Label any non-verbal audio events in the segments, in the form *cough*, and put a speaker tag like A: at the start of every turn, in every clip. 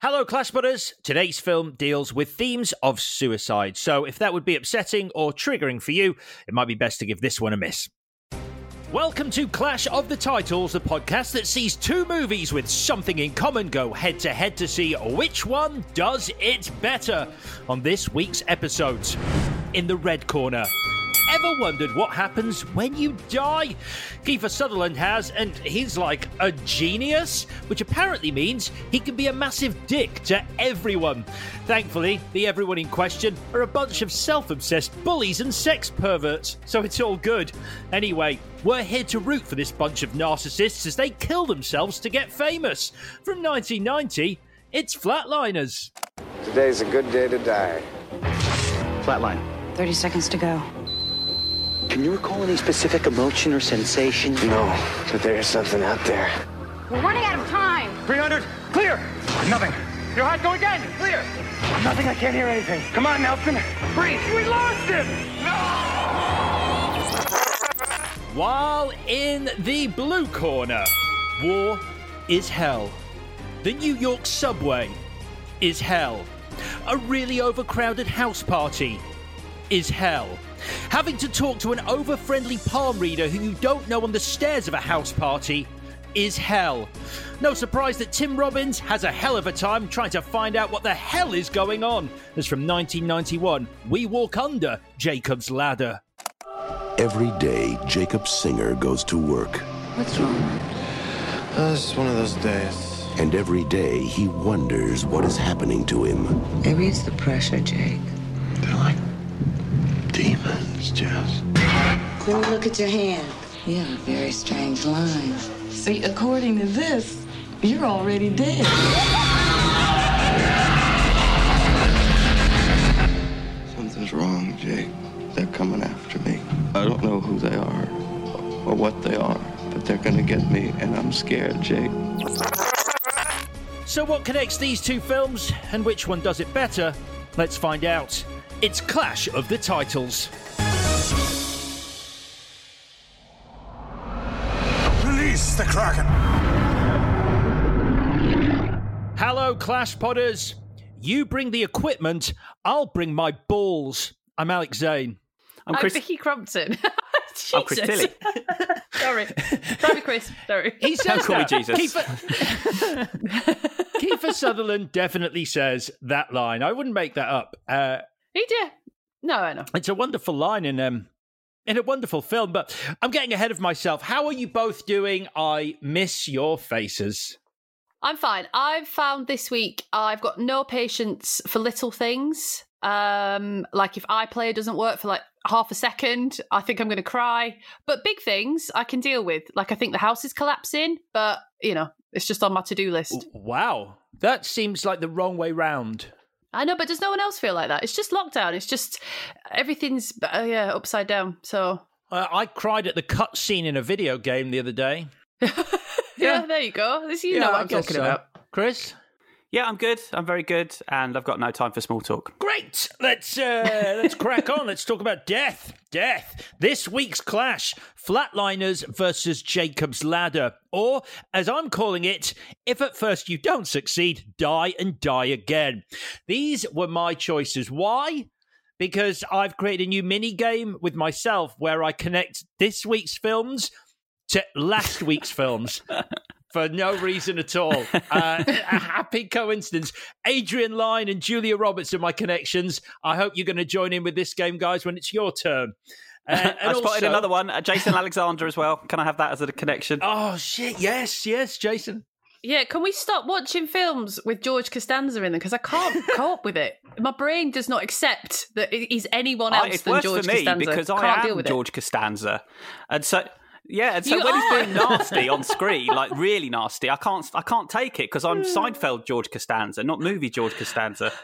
A: Hello, Clash Podders. Today's film deals with themes of suicide. So, if that would be upsetting or triggering for you, it might be best to give this one a miss. Welcome to Clash of the Titles, the podcast that sees two movies with something in common go head to head to see which one does it better. On this week's episodes, in the red corner. Ever wondered what happens when you die? Kiefer Sutherland has, and he's like a genius, which apparently means he can be a massive dick to everyone. Thankfully, the everyone in question are a bunch of self obsessed bullies and sex perverts, so it's all good. Anyway, we're here to root for this bunch of narcissists as they kill themselves to get famous. From 1990, it's Flatliners.
B: Today's a good day to die.
C: Flatline.
D: 30 seconds to go.
C: Can you recall any specific emotion or sensation?
B: No, but there's something out there.
D: We're running out of time.
C: 300, clear. Nothing. Your heart go again, clear. Nothing, I can't hear anything. Come on, Nelson. Breathe. We lost him. No.
A: While in the blue corner, war is hell. The New York subway is hell. A really overcrowded house party is hell. Having to talk to an over friendly palm reader who you don't know on the stairs of a house party is hell. No surprise that Tim Robbins has a hell of a time trying to find out what the hell is going on. As from 1991, we walk under Jacob's Ladder.
E: Every day, Jacob Singer goes to work.
D: What's wrong?
B: Uh, it's one of those days.
E: And every day, he wonders what is happening to him.
F: Maybe it's the pressure, Jake.
B: They're like demons, Jess.
F: Let me look at your hand. You have a very strange line. See, according to this, you're already dead.
B: Something's wrong, Jake. They're coming after me. I don't know who they are or what they are, but they're gonna get me, and I'm scared, Jake.
A: So, what connects these two films and which one does it better? Let's find out. It's Clash of the Titles.
G: Release the Kraken!
A: Hello, Clash Podders. You bring the equipment, I'll bring my balls. I'm Alex Zane.
H: I'm
I: I'm Vicky Crompton. *laughs*
H: I'm Chris
I: Jesus.
H: Tilly. *laughs*
I: Sorry. Sorry, Chris. Sorry.
A: He says
H: Don't call me. Jesus.
A: Kiefer, *laughs* Kiefer Sutherland definitely says that line. I wouldn't make that up. Uh,
I: He did. No, I know.
A: it's a wonderful line in um in a wonderful film. But I'm getting ahead of myself. How are you both doing? I miss your faces.
I: I'm fine. I've found this week I've got no patience for little things. Um, like if iPlayer doesn't work for like half a second, I think I'm going to cry. But big things I can deal with. Like I think the house is collapsing, but you know it's just on my to-do list.
A: Wow, that seems like the wrong way round.
I: I know, but does no one else feel like that? It's just lockdown. It's just everything's uh, yeah upside down. So
A: Uh, I cried at the cut scene in a video game the other day. *laughs*
I: yeah, there you go. This you know what I'm talking
A: so.
I: about.
A: Chris.
H: Yeah, I'm good. I'm very good, and I've got no time for small talk.
A: Great. Let's uh, let's crack on. Let's talk about death. Death. This week's clash: Flatliners versus Jacob's Ladder, or as I'm calling it, if at first you don't succeed, die and die again. These were my choices. Why? Because I've created a new mini game with myself where I connect this week's films to last week's films *laughs* for no reason at all. Uh, *laughs* a happy coincidence. Adrian Lyne and Julia Roberts are my connections. I hope you're going to join in with this game, guys, when it's your turn. *laughs* Uh,
H: I spotted also, another one, uh, Jason Alexander as well. Can I have that as a connection?
A: Oh shit! Yes, yes, Jason.
I: Yeah, can we stop watching films with George Costanza in them? Because I can't *laughs* cope with it. My brain does not accept that he's anyone else
H: I, it's
I: than
H: worse
I: George
H: for me
I: Costanza.
H: because I
I: can't
H: am
I: deal with
H: George
I: it.
H: Costanza, and so yeah, and so
I: You
H: when
I: are.
H: he's being nasty on screen, like *laughs* really nasty, I can't I can't take it because I'm Seinfeld George Costanza, not movie George Costanza. *laughs*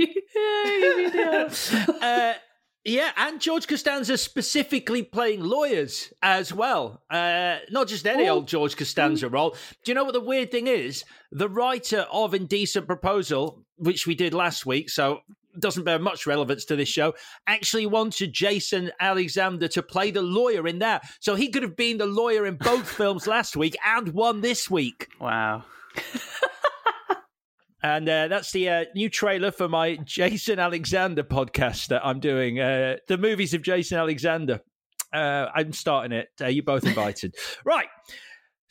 H: *laughs*
A: uh, yeah, and George Costanza specifically playing lawyers as well. Uh, not just any old George Costanza role. Do you know what the weird thing is? The writer of Indecent Proposal, which we did last week, so doesn't bear much relevance to this show, actually wanted Jason Alexander to play the lawyer in that. So he could have been the lawyer in both *laughs* films last week and one this week.
H: Wow. *laughs*
A: And uh, that's the uh, new trailer for my Jason Alexander podcast that I'm doing. Uh, the movies of Jason Alexander. Uh, I'm starting it. Uh, you both invited. *laughs* right.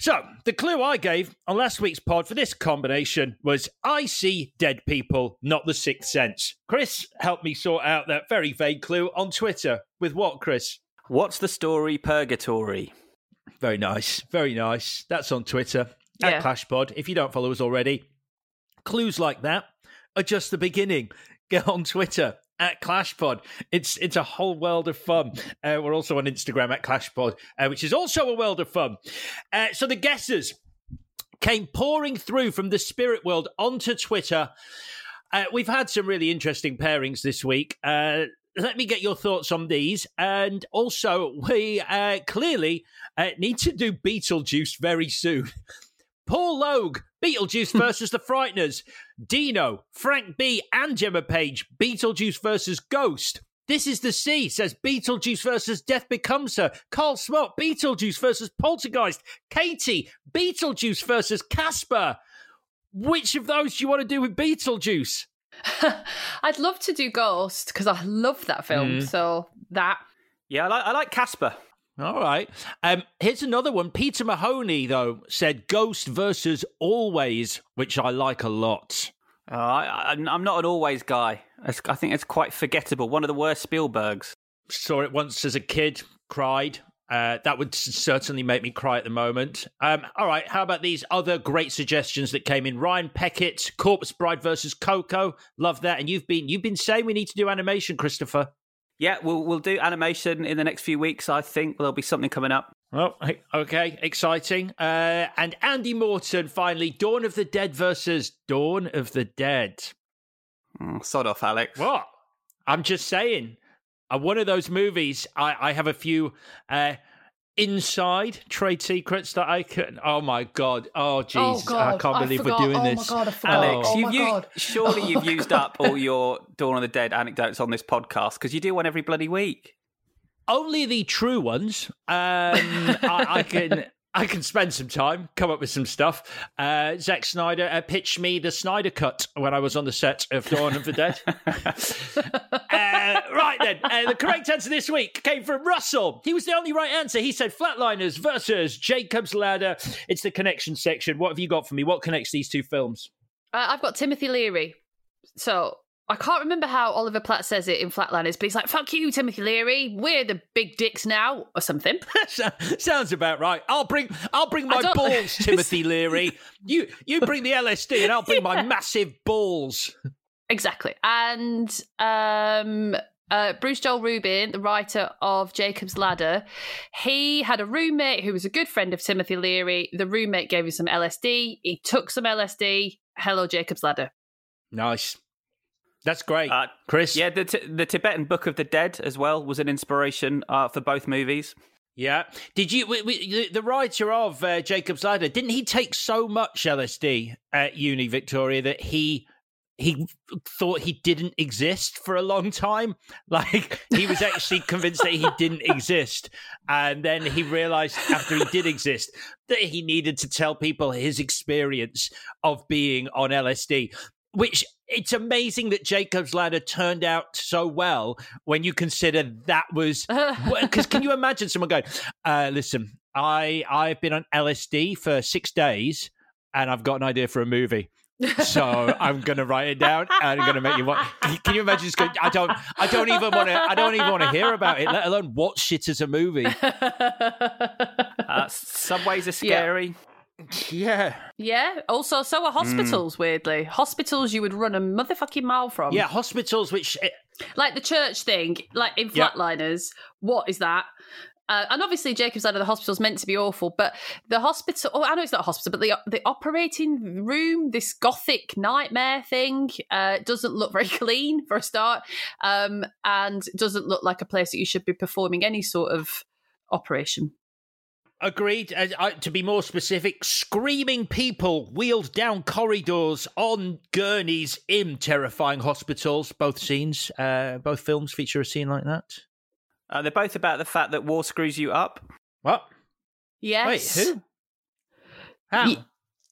A: So, the clue I gave on last week's pod for this combination was I see dead people, not the sixth sense. Chris helped me sort out that very vague clue on Twitter. With what, Chris?
H: What's the story, Purgatory?
A: Very nice. Very nice. That's on Twitter
I: Yeah.
A: at ClashPod. If you don't follow us already, clues like that are just the beginning. *laughs* Get on Twitter at ClashPod. It's it's a whole world of fun. Uh, we're also on Instagram at ClashPod, uh, which is also a world of fun. Uh, so the guesses came pouring through from the spirit world onto Twitter. Uh, we've had some really interesting pairings this week. Uh, let me get your thoughts on these. And also, we uh, clearly need to do Beetlejuice very soon. *laughs* Paul Logue, Beetlejuice *laughs* versus the Frighteners. Dino, Frank B, and Gemma Page, Beetlejuice versus Ghost. This is the sea, says Beetlejuice versus Death Becomes Her. Carl Smart, Beetlejuice versus Poltergeist. Katie, Beetlejuice versus Casper. Which of those do you want to do with Beetlejuice? *laughs*
I: I'd love to do Ghost because I love that film.
A: Mm.
I: So that.
H: Yeah, I like I like Casper.
A: All right. Um, here's another one. Peter Mahoney, though, said Ghost versus Always, which I like a lot.
H: Uh, I, I'm I'm not an always guy. I think it's quite forgettable. One of the worst Spielbergs.
A: Saw it once as a kid, cried. Uh, that would certainly make me cry at the moment. Um, all right, how about these other great suggestions that came in? Ryan Peckett, Corpse Bride versus Coco, love that. And you've been you've been saying we need to do animation, Christopher.
H: Yeah, we'll we'll do animation in the next few weeks. I think there'll be something coming up.
A: Oh, hey, okay, exciting. Uh, and Andy Morton, finally, Dawn of the Dead versus Dawn of the Dead.
H: Mm, sod off, Alex.
A: What? I'm just saying. Uh, one of those movies, I, I have a few uh, inside trade secrets that I can. Oh my god! Oh Jesus! I can't believe
I: forgot.
A: we're doing
I: Oh my
A: this.
I: God, I.
H: Alex,
I: Oh
H: you've
I: my
H: surely you've *laughs* used up all your Dawn of the Dead anecdotes on this podcast because you do one every bloody week.
A: Only the true ones. Um, I, I can. *laughs* I can spend some time, come up with some stuff. Uh, Zack Snyder uh, pitched me the Snyder Cut when I was on the set of Dawn of the Dead. *laughs* *laughs* uh, right then, uh, the correct answer this week came from Russell. He was the only right answer. He said Flatliners versus Jacob's Ladder. It's the connection section. What have you got for me? What connects these two films?
I: Uh, I've got Timothy Leary. So I can't remember how Oliver Platt says it in Flatliners, but he's like, fuck you, Timothy Leary. We're the big dicks now, or something. *laughs*
A: Sounds about right. I'll bring I'll bring my balls, *laughs* Timothy Leary. You you bring the LSD and I'll bring my *laughs* massive balls.
I: Exactly. And um, uh, Bruce Joel Rubin, the writer of Jacob's Ladder, he had a roommate who was a good friend of Timothy Leary. The roommate gave him some LSD. He took some LSD. Hello, Jacob's Ladder.
A: Nice. That's great.
H: Uh,
A: Chris?
H: Yeah, the, t- the Tibetan Book of the Dead as well was an inspiration uh, for both movies.
A: Yeah. Did you, we, we, the- writer of uh, Jacob's Ladder, didn't he take so much LSD at uni, Victoria, that he he thought he didn't exist for a long time? *laughs* Like, he was actually convinced that he didn't exist. And then he realized after he did exist that he needed to tell people his experience of being on LSD, which it's amazing that Jacob's Ladder turned out so well when you consider that was *laughs* because can you imagine someone going, uh, "Listen, I I've been on LSD for six days and I've got an idea for a movie." so I'm gonna write it down and I'm gonna make you watch. Can, can you imagine? Just going, I don't, I don't even want to, I don't even want to hear about it, let alone watch it as a movie. *laughs*
H: Uh, subways are scary.
A: Yeah,
I: Yeah. Also, so are hospitals. Weirdly, hospitals you would run a motherfucking mile from.
A: yeah, hospitals, which eh,
I: like the church thing, like in
A: Yeah.
I: Flatliners. What is that? Uh, and obviously, Jacob's Ladder, the hospital's meant to be awful, but the hospital, oh, I know it's not a hospital, but the, the operating room, this gothic nightmare thing, uh, doesn't look very *laughs* clean for a start, um, and doesn't look like a place that you should be performing any sort of operation.
A: Agreed. Uh, I, to be more specific, screaming people wheeled down corridors on gurneys in terrifying hospitals. Both scenes, uh, both films feature a scene like that.
H: Uh, they're both about the fact that war screws you up.
A: What?
I: Yes.
A: Wait, who? How?
I: Ye-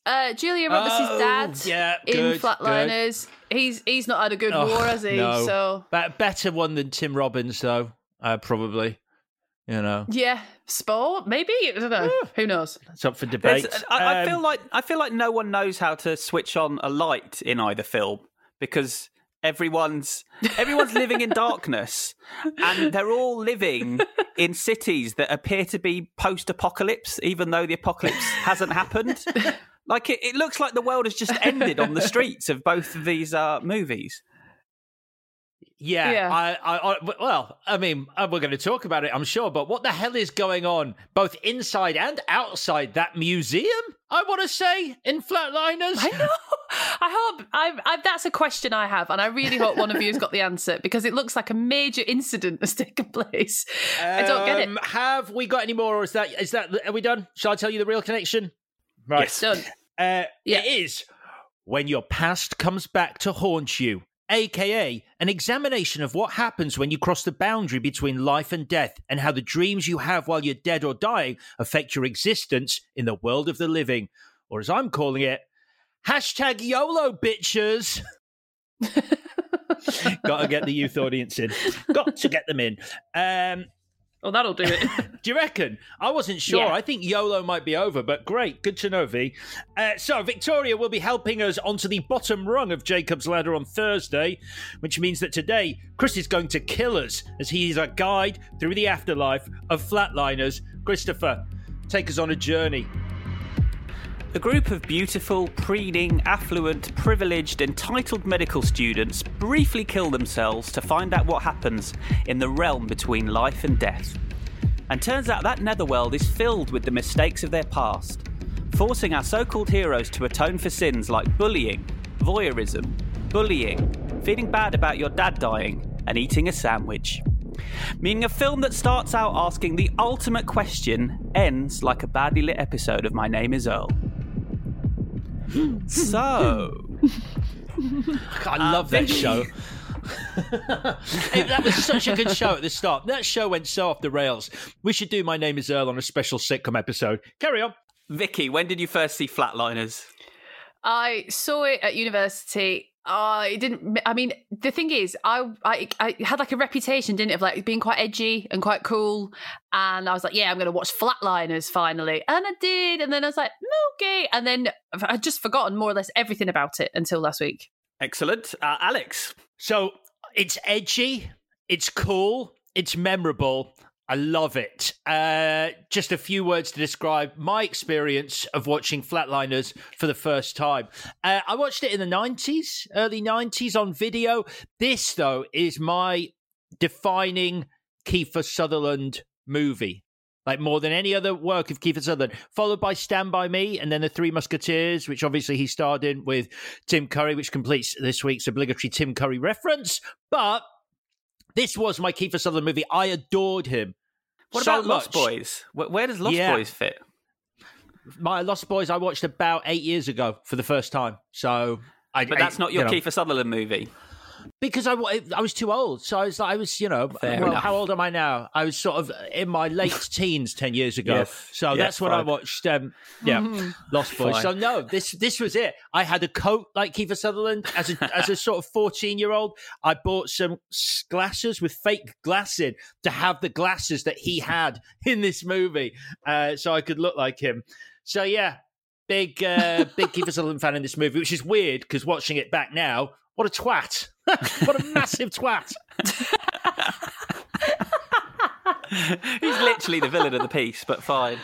I: Uh, Julia Roberts'
A: Oh,
I: dad
A: yeah,
I: in
A: good,
I: Flatliners. He's he's not had a good
A: Oh,
I: war, has he?
A: no.
I: So
A: But better one than Tim Robbins, though. Uh, probably. You know,
I: yeah, sport maybe. I don't know. Who knows?
A: it's up for debate.
H: I, I
A: Um,
H: feel like I feel like no one knows how to switch on a light in either film because everyone's everyone's living in *laughs* darkness and they're all living in cities that appear to be post-apocalypse even though the apocalypse hasn't happened *laughs* like it, it looks like the world has just ended on the streets of both of these uh, movies
A: Yeah,
I: Yeah.
A: I, I, I, well, I mean, uh, we're going to talk about it, I'm sure. But what the hell is going on, both inside and outside that museum? I want to say in Flatliners.
I: I know. *laughs* I hope I, I, that's a question I have, and I really hope one of you has got the answer because it looks like a major incident has taken place. I don't get it.
A: Um, Have we got any more, or is that is that are we done? Shall I tell you the real connection? Right,
H: Yes.
I: Done.
A: Uh,
I: Yeah.
A: It is when your past comes back to haunt you, aka an examination of what happens when you cross the boundary between life and death, and how the dreams you have while you're dead or dying affect your existence in the world of the living, or as I'm calling it, hashtag YOLO bitches. *laughs* Got to get the youth audience in. Got to get them in. Um,
I: Oh, that'll do it. *laughs*
A: do you reckon? I wasn't sure.
I: Yeah.
A: I think YOLO might be over, but great. Good to know, V. Uh, so, Victoria will be helping us onto the bottom rung of Jacob's Ladder on Thursday, which means that today, Chris is going to kill us as he is our guide through the afterlife of Flatliners. Christopher, take us on a journey.
H: A group of beautiful, preening, affluent, privileged, entitled medical students briefly kill themselves to find out what happens in the realm between life and death. And turns out that netherworld is filled with the mistakes of their past, forcing our so called heroes to atone for sins like bullying, voyeurism, bullying, feeling bad about your dad dying, and eating a sandwich. Meaning a film that starts out asking the ultimate question ends like a badly lit episode of My Name is Earl. So,
A: I uh, love that show. *laughs* Hey, that was such a good show at the start. That show went so off the rails. We should do My Name is Earl on a special sitcom episode. Carry on.
H: Vicky, when did you first see Flatliners?
I: I saw it at university. I didn't. I mean, the thing is, I, I I had like a reputation, didn't it, of like being quite edgy and quite cool. And I was like, yeah, I'm going to watch Flatliners finally, and I did. And then I was like, okay. And then I'd just forgotten more or less everything about it until last week.
H: Excellent. Uh, Alex,
A: So it's edgy, it's cool, it's memorable. I love it. Uh, just a few words to describe my experience of watching Flatliners for the first time. Uh, I watched it in the 90s, early 90s on video. This, though, is my defining Kiefer Sutherland movie. Like more than any other work of Kiefer Sutherland, followed by Stand By Me and then The Three Musketeers, which obviously he starred in with Tim Curry, which completes this week's obligatory Tim Curry reference. But this was my Kiefer Sutherland movie. I adored him.
H: What
A: so
H: about Lost
A: much.
H: Boys? Where, where does Lost
A: Yeah.
H: Boys fit?
A: My Lost Boys, I watched about eight years ago for the first time. So, I,
H: But that's
A: I-
H: not your
A: you know,
H: Kiefer Sutherland movie.
A: Because I, I was too old. So I was like, I was, you know,
H: Fair
A: well,
H: enough.
A: how old am I now? I was sort of in my late *laughs* teens ten years ago.
H: Yes.
A: So
H: Yes,
A: that's when I watched, um, yeah, Lost Boys.
H: Fine.
A: So no, this this was it. I had a coat like Kiefer Sutherland as a *laughs* as a sort of fourteen year old. I bought some glasses with fake glass in to have the glasses that he had *laughs* in this movie, uh, so I could look like him. So yeah. Big, uh, big Kiefer Sutherland fan in this movie, which is weird because watching it back now, what a twat! *laughs* what a massive twat! *laughs*
H: He's literally the villain of the piece, but fine.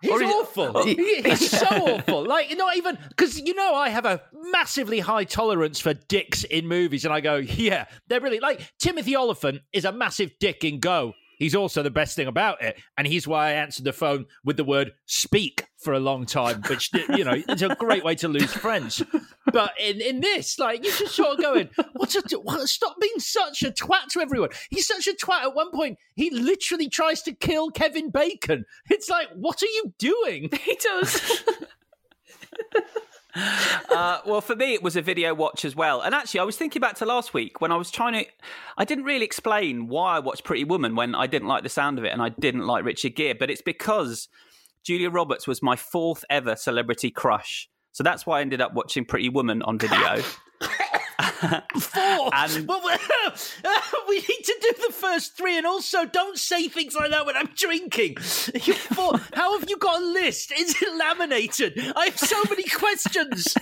A: He's awful. Oh. He- He's so awful. Like, not even because you know I have a massively high tolerance for dicks in movies, and I go, yeah, they're really like Timothy Olyphant is a massive dick in Go. He's also the best thing about it, and he's why I answered the phone with the word "speak" for a long time, which you know it's a great way to lose friends. But in, in this, like, you're just sort of going, "What's a what, stop being such a twat to everyone?" He's such a twat. At one point, he literally tries to kill Kevin Bacon. It's like, what are you doing?
I: He does. *laughs* *laughs*
H: Uh, well, for me, it was a video watch as well. And actually, I was thinking back to last week when I was trying to. I didn't really explain why I watched Pretty Woman when I didn't like the sound of it and I didn't like Richard Gere, but it's because Julia Roberts was my fourth ever celebrity crush. So that's why I ended up watching Pretty Woman on video. *laughs*
A: Four. *laughs*
H: And-
A: Well, *laughs* we need to do the first three, and also don't say things like that when I'm drinking. Four. *laughs* How have you got a list? Is it laminated? I have so many questions.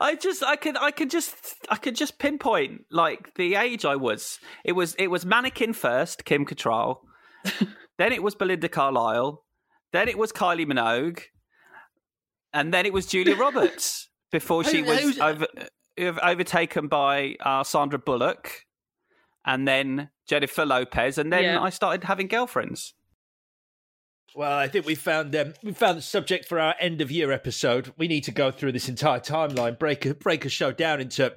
H: I just I could I could just I could just pinpoint like the age I was. It was it was mannequin first, Kim Cattrall. then it was Belinda Carlisle. Then it was Kylie Minogue. And then it was Julia Roberts before she was over, overtaken by uh, Sandra Bullock, and then Jennifer Lopez, and then
I: Yeah.
H: I started having girlfriends.
A: Well, I think we found um, we found the subject for our end of year episode. We need to go through this entire timeline, break a break a show down into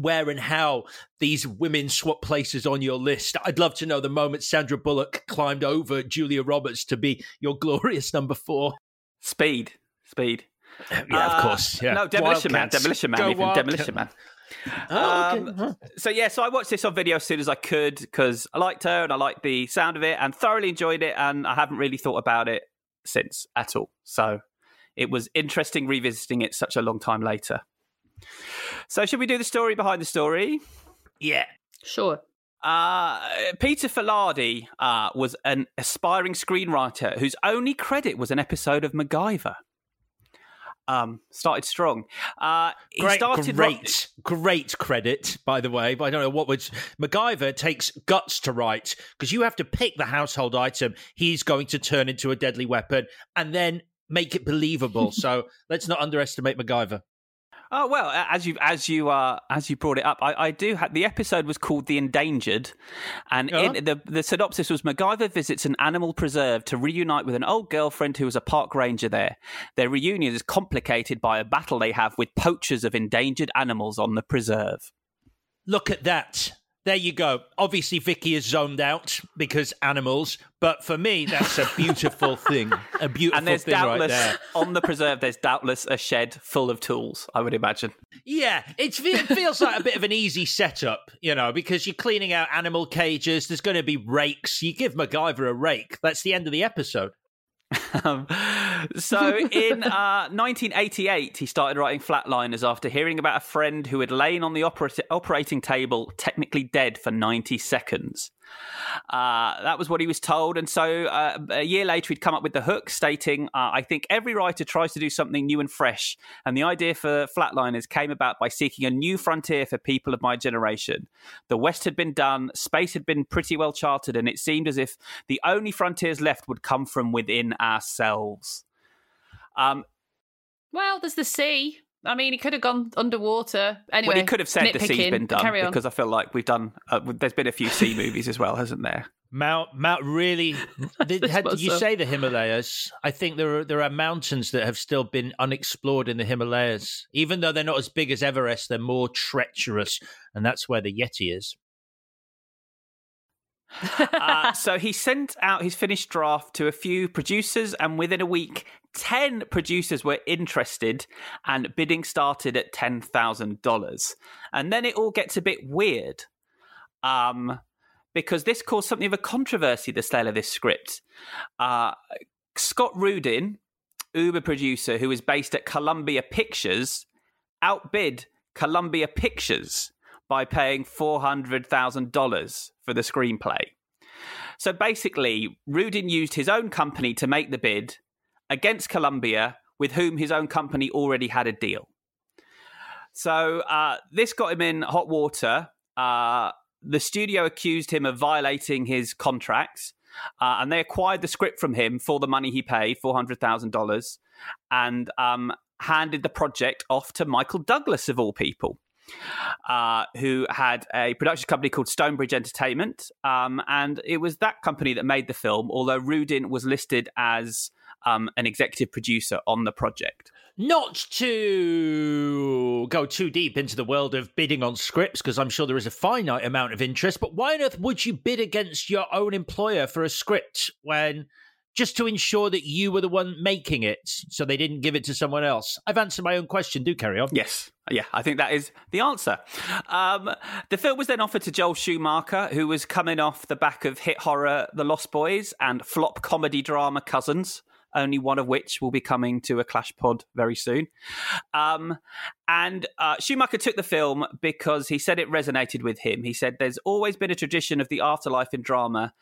A: where and how these women swap places on your list. I'd love to know the moment Sandra Bullock climbed over Julia Roberts to be your *laughs* glorious number four.
H: Speed, speed.
A: Yeah, of
H: Uh,
A: course. Yeah.
H: No, Demolition Man. Demolition Man.
A: Go
H: even
A: Wildcat-
H: Demolition Man.
A: Oh, okay.
H: Um,
A: Huh.
H: So yeah, so I watched this on video as soon as I could because I liked her and I liked the sound of it and thoroughly enjoyed it, and I haven't really thought about it since at all. So it was interesting revisiting it such a long time later. So should we do the story behind the story?
A: Yeah.
I: Sure.
H: Uh, Peter Filardi uh, was an aspiring screenwriter whose only credit was an episode of MacGyver. Um, started strong. Uh, he
A: Great,
H: started
A: great, great credit, by the way. But I don't know what would MacGyver takes guts to write because you have to pick the household item he's going to turn into a deadly weapon and then make it believable. *laughs* so let's not underestimate MacGyver.
H: Oh well, as you as you uh, as you brought it up, I, I do have the episode was called "The Endangered," and
A: Uh-huh.
H: in, the the synopsis was MacGyver visits an animal preserve to reunite with an old girlfriend who was a park ranger there. Their reunion is complicated by a battle they have with poachers of endangered animals on the preserve.
A: Look at that. There you go. Obviously, Vicky is zoned out because animals, but for me, that's a beautiful thing. A *laughs* beautiful
H: And there's
A: thing right
H: doubtless
A: there.
H: on the preserve. There's doubtless a shed full of tools. I would imagine.
A: Yeah, it's, it feels like a bit of an easy setup, you know, because you're cleaning out animal cages. There's going to be rakes. You give MacGyver a rake. That's the end of the episode.
H: Um, so in uh, 1988, he started writing Flatliners after hearing about a friend who had lain on the operat- operating table, technically dead for 90 seconds. Uh, that was what he was told. And so uh, a year later, he'd come up with the hook stating, uh, I think every writer tries to do something new and fresh. And the idea for Flatliners came about by seeking a new frontier for people of my generation. The West had been done, space had been pretty well charted, and it seemed as if the only frontiers left would come from within ourselves. Um,
I: Well, there's the sea. I mean, he could have gone underwater. Anyway,
H: well, he could have said the sea's been done
I: Carry on.
H: because I feel like we've done. Uh, there's been a few sea movies as well, hasn't there?
A: Mount Mount really *laughs* did, had, you
I: so.
A: say the Himalayas? I think there are there are mountains that have still been unexplored in the Himalayas. Even though they're not as big as Everest, they're more treacherous, and that's where the Yeti is.
H: Uh, so he sent out his finished draft to a few producers, and within a week, 10 producers were interested, and bidding started at $10,000. And then it all gets a bit weird. Um, because this caused something of a controversy, the sale of this script. Uh, Scott Rudin, Uber producer who is based at Columbia Pictures, outbid Columbia Pictures by paying $400,000 for the screenplay. So basically, Rudin used his own company to make the bid against Columbia, with whom his own company already had a deal. So uh, this got him in hot water. Uh, the studio accused him of violating his contracts, uh, and they acquired the script from him for the money he paid, four hundred thousand dollars, and um, handed the project off to Michael Douglas of all people. Uh, who had a production company called Stonebridge Entertainment, um, and it was that company that made the film. Although Rudin was listed as um, an executive producer on the project.
A: Not to go too deep into the world of bidding on scripts, because I'm sure there is a finite amount of interest, but why on earth would you bid against your own employer for a script when just to ensure that you were the one making it so they didn't give it to someone else? I've answered my own question. Do carry on.
H: Yes. Yeah, I think that is the answer. Um, the film was then offered to Joel Schumacher, who was coming off the back of hit horror The Lost Boys and flop comedy drama Cousins only one of which will be coming to a Clash pod very soon. Um, and uh, Schumacher took the film because he said it resonated with him. He said, There's always been a tradition of the afterlife in drama,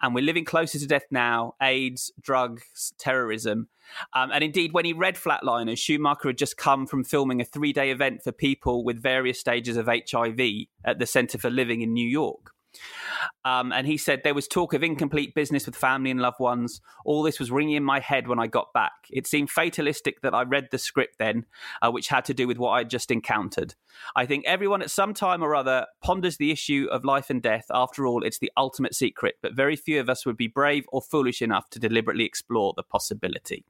H: and we're living closer to death now AIDS, drugs, terrorism. Um, and indeed, when he read Flatliners, Schumacher had just come from filming a three day event for people with various stages of HIV at the Center for Living in New York. Um, and he said there was talk of incomplete business with family and loved ones. All this was ringing in my head when I got back. It seemed fatalistic that I read the script then, uh, which had to do with what I'd just encountered. I think everyone at some time or other ponders the issue of life and death. After all, it's the ultimate secret, but very few of us would be brave or foolish enough to deliberately explore the possibility.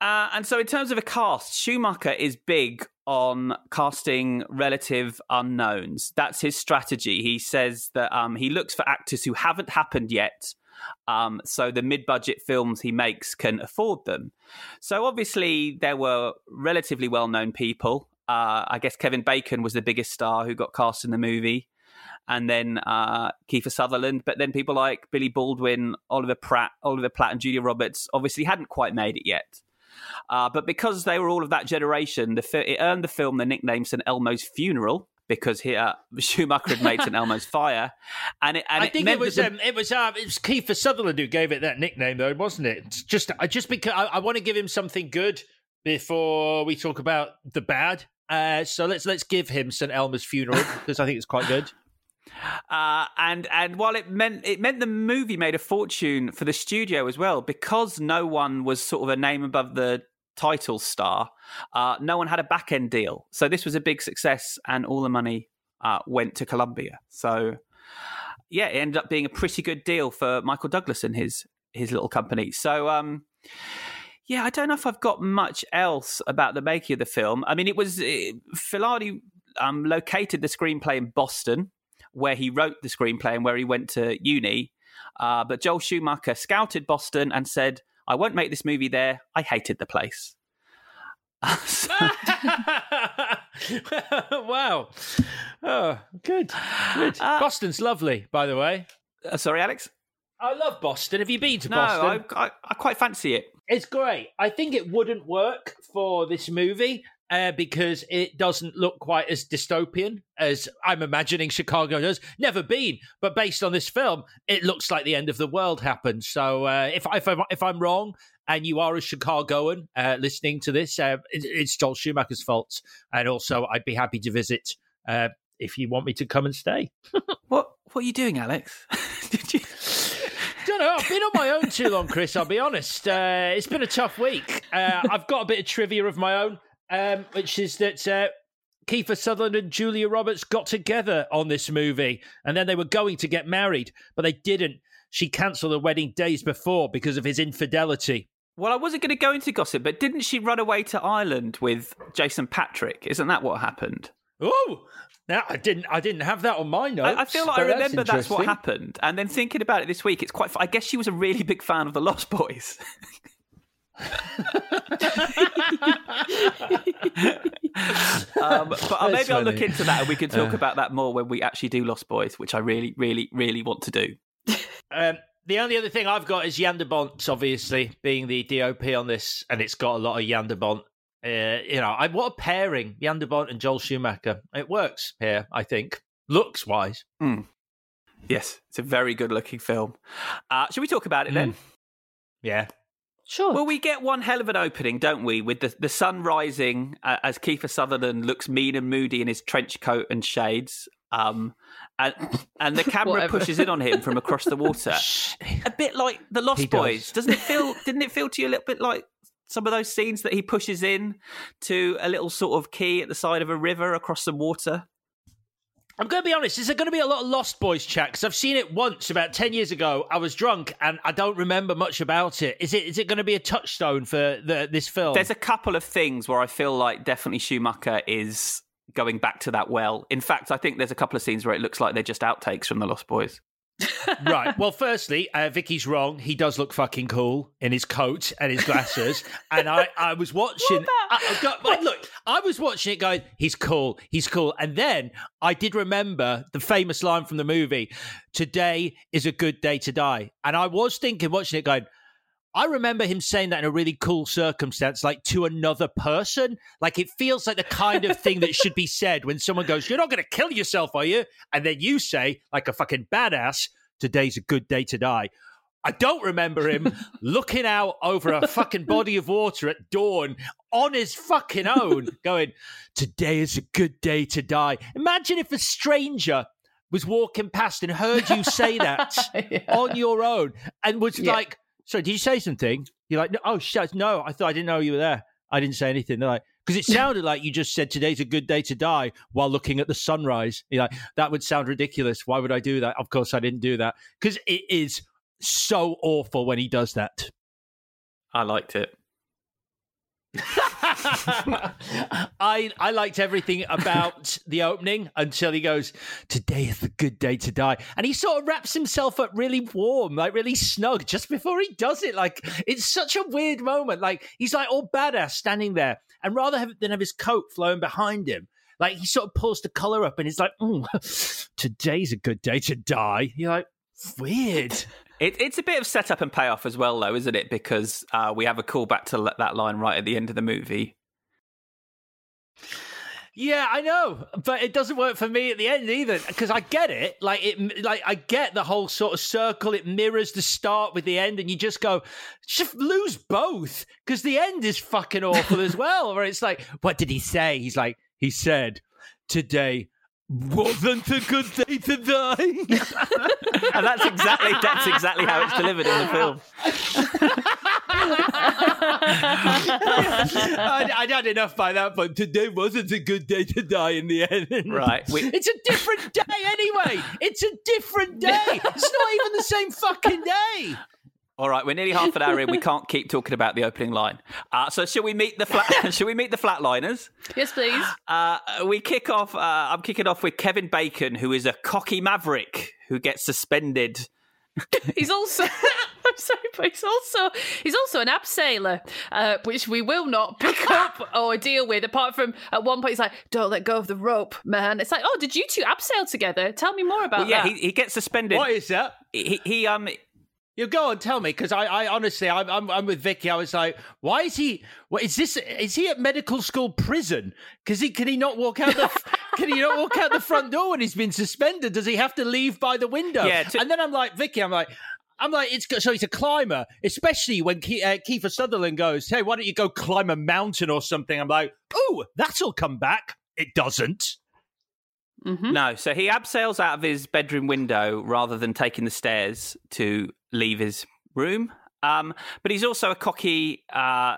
H: Uh, and so, in terms of a cast, Schumacher is big on casting relative unknowns. That's his strategy. He says that um, he looks for actors who haven't happened yet. Um, so the mid-budget films he makes can afford them. So obviously there were relatively well-known people. Uh, I guess Kevin Bacon was the biggest star who got cast in the movie, and then uh, Kiefer Sutherland. But then people like Billy Baldwin, Oliver Pratt, Oliver Platt, and Julia Roberts obviously hadn't quite made it yet. Uh, but because they were all of that generation, the fi- it earned the film the nickname St. Elmo's Funeral because here uh, *laughs* Schumacher had made St. Elmo's Fire, and, it, and
A: I think
H: it,
A: it was
H: the,
A: um, it was uh, it was Kiefer Sutherland who gave it that nickname, though, wasn't it? It's just I just because I, I want to give him something good before we talk about the bad. Uh, so let's let's give him St. Elmo's Funeral because I think it's quite good.
H: Uh, and and while it meant it meant the movie made a fortune for the studio as well because no one was sort of a name above the title star. Uh, no one had a back end deal, so this was a big success, and all the money uh, went to Columbia. So yeah, it ended up being a pretty good deal for Michael Douglas and his his little company. So um, yeah, I don't know if I've got much else about the making of the film. I mean, it was Filoni um, located the screenplay in Boston where he wrote the screenplay and where he went to uni. Uh, but Joel Schumacher scouted Boston and said, I won't make this movie there. I hated the place. *laughs* *laughs*
A: wow. Oh, good. Good. Uh, Boston's lovely, by the way.
H: Uh, sorry, Alex?
A: I love Boston. Have you been to
H: no,
A: Boston?
H: I, I, I quite fancy it.
A: It's great. I think it wouldn't work for this movie uh, because it doesn't look quite as dystopian as I'm imagining Chicago does. Never been, but based on this film, it looks like the end of the world happened. So uh, if if I'm, if I'm wrong and you are a Chicagoan uh, listening to this, uh, it, it's Joel Schumacher's fault. And also, I'd be happy to visit uh, if you want me to come and stay. *laughs*
H: what What are you doing, Alex? *laughs* Did you? *laughs*
A: don't know. I've been on my own too long, Chris. I'll be honest. Uh, it's been a tough week. Uh, I've got a bit of trivia of my own um, which is that uh, Kiefer Sutherland and Julia Roberts got together on this movie, and then they were going to get married, but they didn't. She cancelled the wedding days before because of his infidelity.
H: Well, I wasn't going to go into gossip, but didn't she run away to Ireland with Jason Patric? Isn't that what happened?
A: Oh, now I didn't. I didn't have that on my notes.
H: I, I feel like I
A: but that's
H: remember that's, what happened, and then thinking about it this week, it's quite. I guess she was a really big fan of the Lost Boys. *laughs* um, but uh, maybe I'll look into that, and we can talk
A: Uh.
H: about that more when we actually do Lost Boys, which I really, really, really want to do.
A: Um, the only other thing I've got is Jan de Bont, obviously being the DOP on this, and it's got a lot of Jan de Bont. Uh, you know, I, what a pairing, Jan de Bont and Joel Schumacher. It works here, I think, looks wise.
H: Yes, it's a very good-looking film. Uh, should we talk about it then?
A: Yeah.
I: Sure.
H: Well, we get one hell of an opening, don't we? With the, the sun rising uh, as Kiefer Sutherland looks mean and moody in his trench coat and shades. Um, and, and the camera pushes in on him from across the water. *laughs* a bit like The Lost
A: He does.
H: Boys. Doesn't it feel, didn't it feel to you a little bit like some of those scenes that he pushes in to a little sort of quay at the side of a river across some water?
A: I'm going to be honest. Is there going to be a lot of Lost Boys chat? Because I've seen it once about ten years ago. I was drunk and I don't remember much about it. Is it is it going to be a touchstone for the, this film?
H: There's a couple of things where I feel like definitely Schumacher is going back to that well. In fact, I think there's a couple of scenes where it looks like they're just outtakes from The Lost Boys.
A: Right. Well, firstly, uh, Vicky's wrong. He does look fucking cool in his coat and his glasses. *laughs* and I, I was watching. I, I got, like, look, I was watching it going, he's cool, he's cool. And then I did remember the famous line from the movie, today is a good day to die. And I was thinking, watching it, going, I remember him saying that in a really cool circumstance, like to another person. Like it feels like the kind of thing that should be said when someone goes, You're not going to kill yourself, are you? And then you say, like a fucking badass, Today's a good day to die. I don't remember him *laughs* looking out over a fucking body of water at dawn on his fucking own, going, Today is a good day to die. Imagine if a stranger was walking past and heard you say that *laughs* on your own and was
I: Yeah.
A: like, Sorry, did you say something? You're like, no, oh, shit, no, I thought I didn't know you were there. I didn't say anything. They're like, because it *laughs* sounded like you just said today's a good day to die while looking at the sunrise. You're like, that would sound ridiculous. Why would I do that? Of course, I didn't do that because it is so awful when he does that.
H: I liked it.
A: I I liked everything about the opening until he goes, "Today is the good day to die," and he sort of wraps himself up really warm, like really snug, just before he does it. Like it's such a weird moment. Like he's like all badass standing there, and rather have, than have his coat flowing behind him. Like he sort of pulls the collar up, and he's like, "Mm, *sighs* "Today's a good day to die." You're like, weird.
H: It, it's a bit of setup and payoff as well, though, isn't it? Because uh, we have a callback to that line right at the end of the movie.
A: Yeah, I know, but it doesn't work for me at the end either because I get it. Like it, like I get the whole sort of circle. It mirrors the start with the end, and you just go, just lose both because the end is fucking awful as *laughs* well. Where it's like, what did he say? He's like, he said, today wasn't a good day to die. *laughs*
H: and that's exactly that's exactly how it's delivered in the film. *laughs*
A: I, I'd had enough by that point. Today wasn't a good day to die in the end.
H: Right, we- *laughs*
A: it's a different day anyway. It's a different day. It's not even the same fucking day.
H: All right, we're nearly half an hour in. We can't keep talking about the opening line. Uh, so, shall we meet the flat? *laughs* shall we meet the flatliners?
I: Yes, please.
H: Uh, we kick off. Uh, I'm kicking off with Kevin Bacon, who is a cocky maverick who gets suspended. *laughs*
I: He's also. *laughs* I'm sorry, but he's also he's also an abseiler, uh, which we will not pick up or deal with. Apart from at one point, he's like, "Don't let go of the rope, man." It's like, "Oh, did you two abseil together? Tell me more about
H: Well, yeah,
I: that."
H: he, he gets suspended.
A: What is that?
H: He, he um
A: You go and tell me because I, I honestly, I'm, I'm, I'm with Vicky. I was like, why is he? What is this? Is he at medical school prison? Because he can he not walk out the? *laughs* can he not walk out the front door when he's been suspended? Does he have to leave by the window?
H: Yeah, to-
A: and then I'm like, Vicky, I'm like. I'm like, it's so he's a climber, especially when Ke- uh, Kiefer Sutherland goes, "Hey, why don't you go climb a mountain or something?" I'm like, "Ooh, that'll come back." It doesn't.
I: Mhm.
H: no, so he abseils out of his bedroom window rather than taking the stairs to leave his room. Um, but he's also a cocky uh,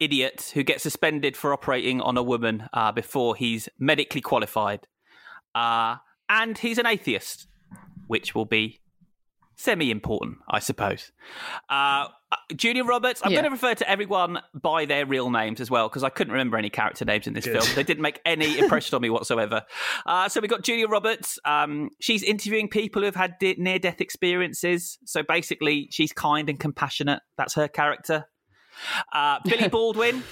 H: idiot who gets suspended for operating on a woman uh, before he's medically qualified. Uh, and he's an atheist, which will be semi important, I suppose. Uh, Julia Roberts, I'm
I: Yeah.
H: going to refer to everyone by their real names as well because I couldn't remember any character names in this
A: Good.
H: film. They didn't make any *laughs* impression on me whatsoever. Uh, so we got Julia Roberts. Um, she's interviewing people who've had de- near death experiences. So basically, she's kind and compassionate. That's her character. Uh, Billy *laughs* Baldwin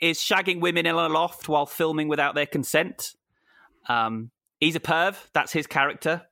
H: is shagging women in a loft while filming without their consent. Um, he's a perv. That's his character.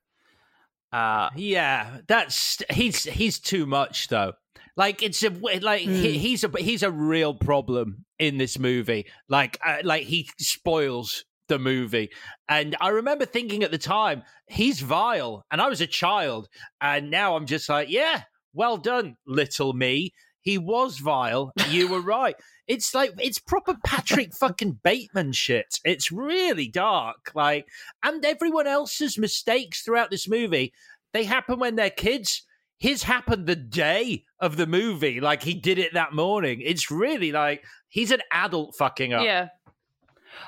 H: Uh,
A: Yeah, that's he's he's too much though. Like it's a like he, he's a he's a real problem in this movie. Like uh, like he spoils the movie. And I remember thinking at the time, he's vile. And I was a child. And now I'm just like, yeah, well done, little me. He was vile. You were *laughs* right. It's like it's proper Patrick *laughs* fucking Bateman shit. It's really dark. Like, and everyone else's mistakes throughout this movie, they happen when they're kids. His happened the day of the movie. Like he did it that morning. It's really like he's an adult fucking up.
I: Yeah.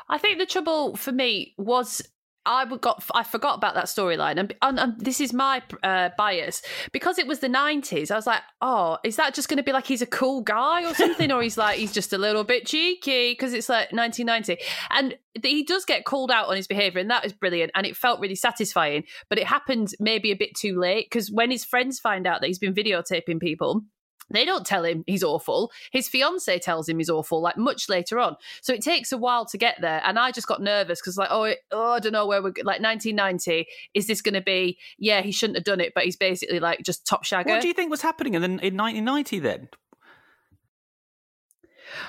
I: I think the trouble for me was I got I forgot about that storyline, and, and, and this is my uh, bias because it was the nineties. I was like, oh, is that just going to be like he's a cool guy or something, or he's like he's just a little bit cheeky because it's like nineteen ninety, and he does get called out on his behavior, and that is brilliant, and it felt really satisfying. But it happened maybe a bit too late because when his friends find out that he's been videotaping people. They don't tell him he's awful. His fiance tells him he's awful, like much later on. So it takes a while to get there. And I just got nervous because, like, oh, it- oh, I don't know where we're like 1990. Is this going to be? Yeah, he shouldn't have done it, but he's basically like just top shagger.
H: what do you think was happening in, the, in 1990 then?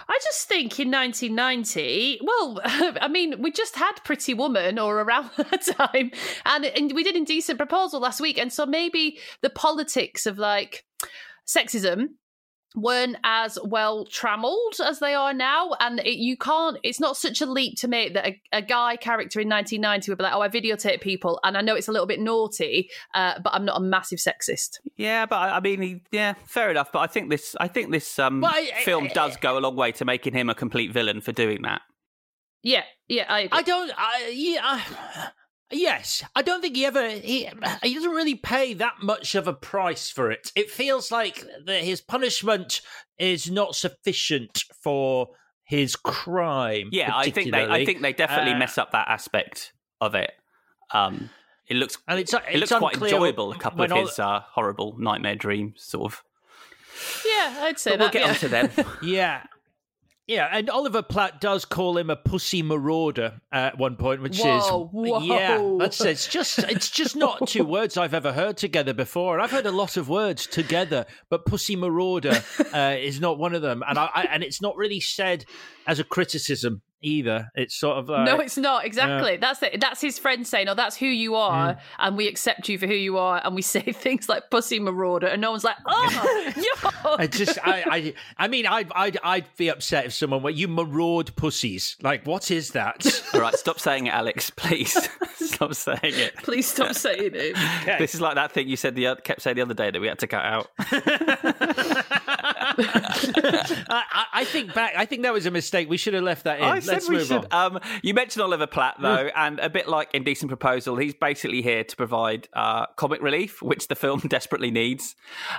I: I just think in 1990, well, *laughs* I mean, we just had Pretty Woman or around *laughs* that time, and, and we did Indecent Proposal last week. And so maybe the politics of like sexism weren't as well trammeled as they are now and it, you can't it's not such a leap to make that a, a guy character in 1990 would be like oh i videotape people and i know it's a little bit naughty uh, but i'm not a massive sexist
H: Yeah, but I I mean, he, yeah, fair enough. But I think this, I think this um,
A: Well, I- I-
H: film does go a long way to making him a complete villain for doing that.
I: yeah yeah i agree.
A: I don't. I, yeah. I, yes, I don't think he ever. He he doesn't really pay that much of a price for it. It feels like that his punishment is not sufficient for his crime.
H: Yeah, I think they, I think they definitely
A: Uh,
H: mess up that aspect of it. Um, it looks,
A: And it's
H: it looks quite enjoyable. A couple of
A: when all-
H: his uh, horrible nightmare dreams, sort of.
I: yeah i'd say
H: But we'll get
I: yeah.
H: onto them. *laughs*
A: Yeah. Yeah, and Oliver Platt does call him a pussy marauder at one point, which
I: Whoa,
A: is
I: whoa.
A: yeah, that's it's just it's just not *laughs* two words I've ever heard together before, and I've heard a lot of words together, but pussy marauder uh, is not one of them, and I, I and it's not really said as a criticism either. It's sort of like
I: no, it's not exactly. That's it. That's his friend saying, "Oh, that's who you are,
A: Mm.
I: and we accept you for who you are." And we *laughs* say things like "pussy marauder," and no one's like, "Oh, *laughs* yo."
A: I just, I, I, I mean, I'd, I'd, I'd be upset if someone went, "You maraud pussies." Like, what is that? *laughs*
H: All right, stop saying it, Alex. Please stop saying it.
I: Please stop saying it.
H: This is like that thing you said the oth- kept saying the other day that we had to cut out.
A: I, I- I think back. I think that was a mistake. We should have left that in.
H: I said we should. Um, you mentioned Oliver Platt though, and a bit like Indecent Proposal, he's basically here to provide uh, comic relief, *laughs* which the film *laughs* desperately needs.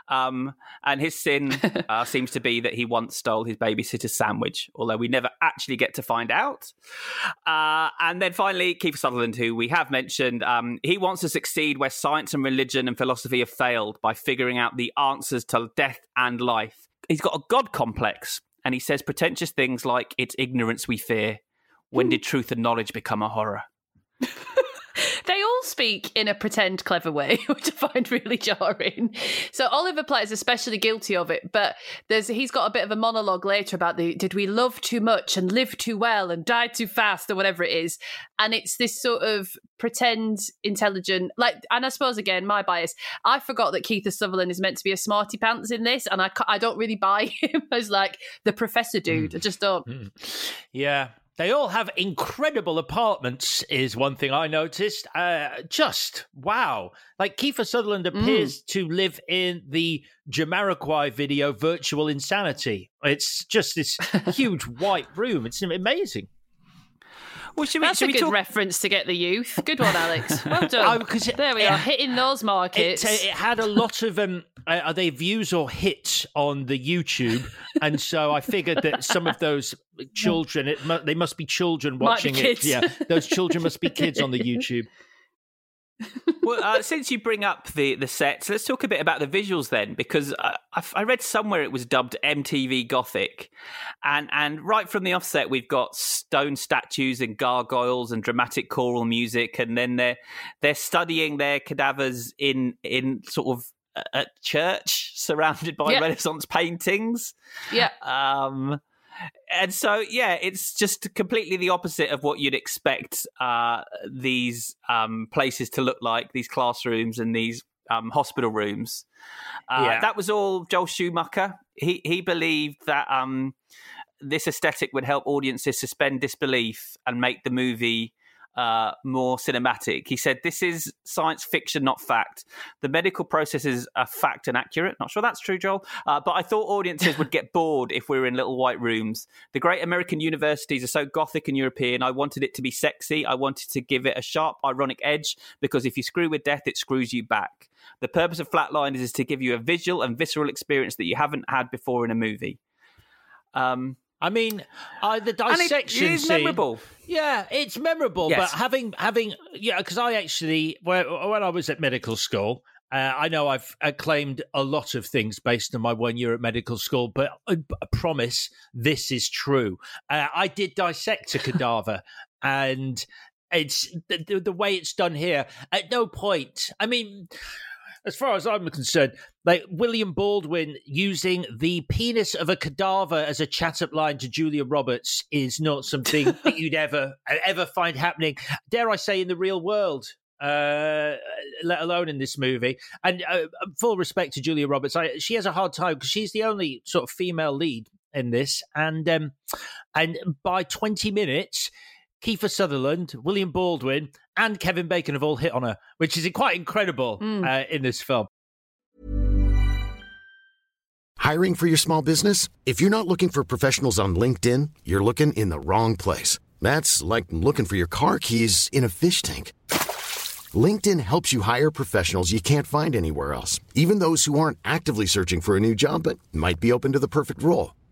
H: Um, and his sin *laughs* uh, seems to be that he once stole his babysitter's sandwich, although we never actually get to find out. Uh, and then finally, Kiefer Sutherland, who we have mentioned, um, he wants to succeed where science and religion and philosophy have failed by figuring out the answers to death and life. He's got a god complex, and he says pretentious things like, It's ignorance we fear. When did truth and knowledge become a horror? *laughs*
I: All speak in a pretend clever way, *laughs* which I find really jarring. So Oliver Platt is especially guilty of it, but there's he's got a bit of a monologue later about the did we love too much and live too well and die too fast or whatever it is, and it's this sort of pretend intelligent like. And I suppose again my bias, I forgot that Kiefer Sutherland is meant to be a smarty pants in this, and I I don't really buy *laughs* him as like the professor dude. Hmm. I just don't. Hmm.
A: Yeah. They all have incredible apartments, is one thing I noticed. Uh, just wow. Like Kiefer Sutherland appears to live in the Jamiroquai video Virtual Insanity. It's just this *laughs* huge white room. It's amazing.
H: Well, should we,
I: That's
H: should
I: a
H: we
I: good
H: talk-
I: reference to get the youth. Good one, Alex. *laughs* Well done.
A: Oh, it-
I: there we
A: it-
I: are, hitting those markets.
A: It, it had a lot of um, uh, are they views or hits on the YouTube, and so I figured that some of those children, it mu- they must be children
I: be
A: watching it. Yeah, those children must be kids on the *laughs* YouTube.
H: Well, uh, since you bring up the the sets, let's talk a bit about the visuals then, because I, I read somewhere it was dubbed MTV Gothic, and and right from the offset we've got stone statues and gargoyles and dramatic choral music, and then they're they're studying their cadavers in in sort of a, a church *laughs* surrounded by
I: Yeah.
H: Renaissance paintings.
I: yeah.
H: Um, and so, yeah, it's just completely the opposite of what you'd expect uh, these um, places to look like, these classrooms and these um, hospital rooms. Uh,
A: Yeah.
H: That was all Joel Schumacher. He he believed that um, this aesthetic would help audiences suspend disbelief and make the movie uh, more cinematic. He said, This is science fiction, not fact. The medical processes are fact and accurate. Not sure that's true, Joel. Uh, but I thought audiences would get *laughs* bored if we were in little white rooms. The great American universities are so gothic and European. I wanted it to be sexy. I wanted to give it a sharp, ironic edge because if you screw with death, it screws you back. The purpose of Flatliners is to give you a visual and visceral experience that you haven't had before in a movie. Um,
A: I mean, uh, the
H: and it-
A: dissection
H: it is
A: scene-
H: memorable.
A: Yeah, it's memorable.
H: Yes.
A: But having having yeah, because I actually when, when I was at medical school, uh, I know I've claimed a lot of things based on my one year at medical school, but I, I promise this is true. Uh, I did dissect a *laughs* cadaver, and it's the, the, the way it's done here. At no point, I mean. As far as I'm concerned, like William Baldwin using the penis of a cadaver as a chat up line to Julia Roberts is not something *laughs* that you'd ever ever find happening. Dare I say, in the real world, uh, let alone in this movie. And uh, full respect to Julia Roberts, I, she has a hard time because she's the only sort of female lead in this, and um, and by 20 minutes. Kiefer Sutherland, William Baldwin, and Kevin Bacon have all hit on her, which is quite incredible uh, in this film.
J: Hiring for your small business? If you're not looking for professionals on LinkedIn, you're looking in the wrong place. That's like looking for your car keys in a fish tank. LinkedIn helps you hire professionals you can't find anywhere else, even those who aren't actively searching for a new job but might be open to the perfect role.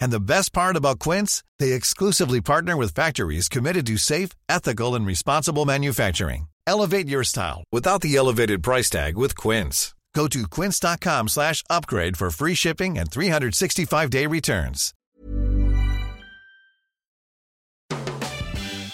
K: And the best part about Quince, they exclusively partner with factories committed to safe, ethical, and responsible manufacturing. Elevate your style without the elevated price tag with Quince. Go to quince.com slash upgrade for free shipping and 365-day returns.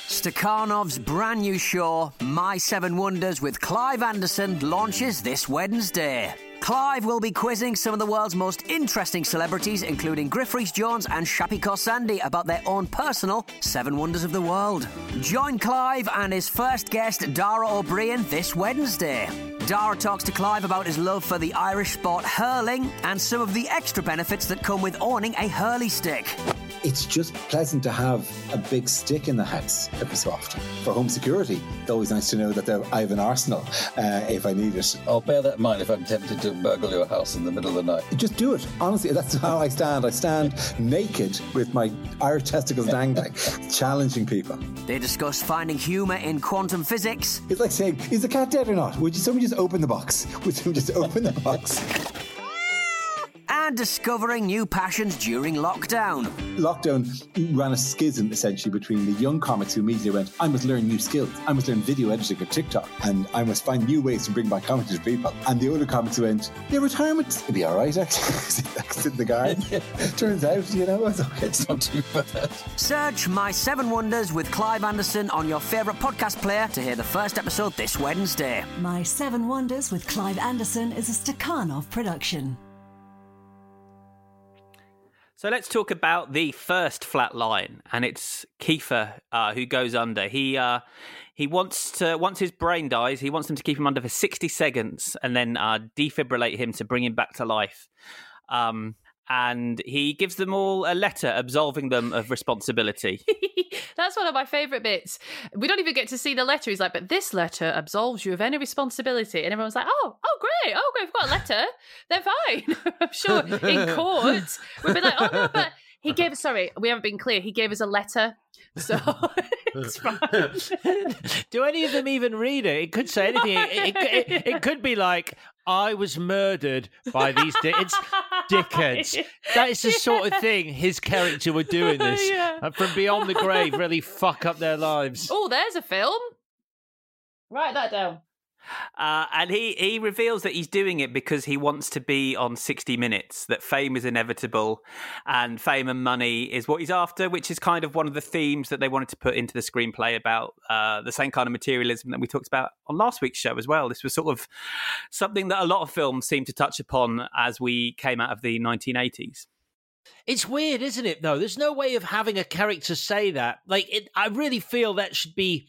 L: Stakhanov's brand new show, My Seven Wonders with Clive Anderson, launches this Wednesday. Clive will be quizzing some of the world's most interesting celebrities, including Griff Rhys Jones and Shappi Khorsandi, about their own personal Seven Wonders of the World. Join Clive and his first guest, Dara Ó Briain, this Wednesday. Dara talks to Clive about his love for the Irish sport hurling and some of the extra benefits that come with owning a hurley stick.
M: It's just pleasant to have a big stick in the house every so often. For home security, it's always nice to know that I have an arsenal uh, if I need it.
N: I'll bear that in mind if I'm tempted to burgle your house in the middle of the night.
M: Just do it. Honestly, that's how I stand. I stand naked with my Irish testicles dangling, *laughs* challenging people.
L: They discuss finding humour in quantum physics.
M: It's like saying, is the cat dead or not? Would you, somebody just open the box? Would somebody just open the box?
L: And discovering new passions during lockdown.
M: Lockdown ran a schism essentially between the young comics who immediately went, I must learn new skills. I must learn video editing or TikTok. And I must find new ways to bring my comedy to people. And the older comics who went, yeah, retirement would be all right, actually. *laughs* That's in the garden. *laughs* Turns out, you know, it's okay.
N: It's not too bad.
L: Search My Seven Wonders with Clive Anderson on your favourite podcast player to hear the first episode this Wednesday.
O: My Seven Wonders with Clive Anderson is a Stakhanov production.
H: So let's talk about the first flat line, and it's Kiefer uh, who goes under. He uh, he wants to once his brain dies, he wants them to keep him under for sixty seconds and then uh, defibrillate him to bring him back to life. Um, and he gives them all a letter absolving them of responsibility. *laughs*
I: That's one of my favourite bits. We don't even get to see the letter. He's like, but this letter absolves you of any responsibility. And everyone's like, oh, oh, great. Oh, great. We've got a letter. They're fine. *laughs* I'm sure in *laughs* court, we'd be like, oh, no, but he gave us, sorry, we haven't been clear. He gave us a letter. So it's fine.
A: Do any of them even read it? It could say anything. It, it, it, it could be like, I was murdered by these. Di- it's dickheads. *laughs* That is the sort of thing his character would do in this.
I: Yeah.
A: And from beyond the grave, really fuck up their lives.
I: Oh, there's a film. Write that down.
H: Uh, and he, he reveals that he's doing it because he wants to be on 60 Minutes, that fame is inevitable and fame and money is what he's after, which is kind of one of the themes that they wanted to put into the screenplay about uh, the same kind of materialism that we talked about on last week's show as well. This was sort of something that a lot of films seem to touch upon as we came out of the 1980s.
A: It's weird, isn't it? Though there's no way of having a character say that. Like, it, I really feel that should be.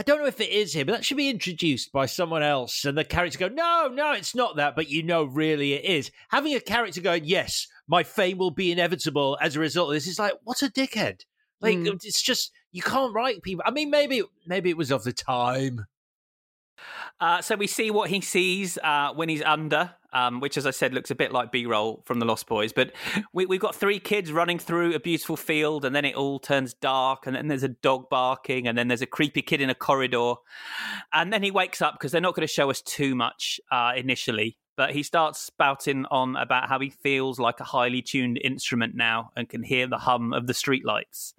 A: I don't know if it is here, but that should be introduced by someone else, and the character go, "No, no, it's not that," but you know, really, it is. Having a character going, "Yes, my fame will be inevitable as a result of this," is like, what a dickhead. Like,
H: Mm.
A: it's just you can't write people. I mean, maybe maybe it was of the time.
H: Uh, so we see what he sees uh, when he's under, um, which, as I said, looks a bit like B-roll from the Lost Boys. But we, we've got three kids running through a beautiful field, and then it all turns dark, and then there's a dog barking, and then there's a creepy kid in a corridor, and then he wakes up because they're not going to show us too much uh, initially. But he starts spouting on about how he feels like a highly tuned instrument now and can hear the hum of the streetlights.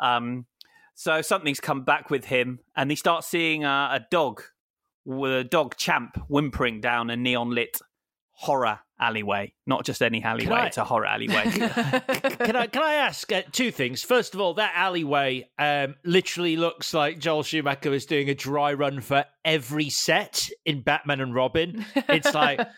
H: Um, so something's come back with him, and he starts seeing uh, a dog with a dog champ whimpering down a neon lit horror alleyway. Not just any alleyway;
A: I-
H: it's a horror alleyway. *laughs*
A: can I can I ask uh, two things? First of all, that alleyway um, literally looks like Joel Schumacher is doing a dry run for every set in Batman and Robin. It's like. *laughs*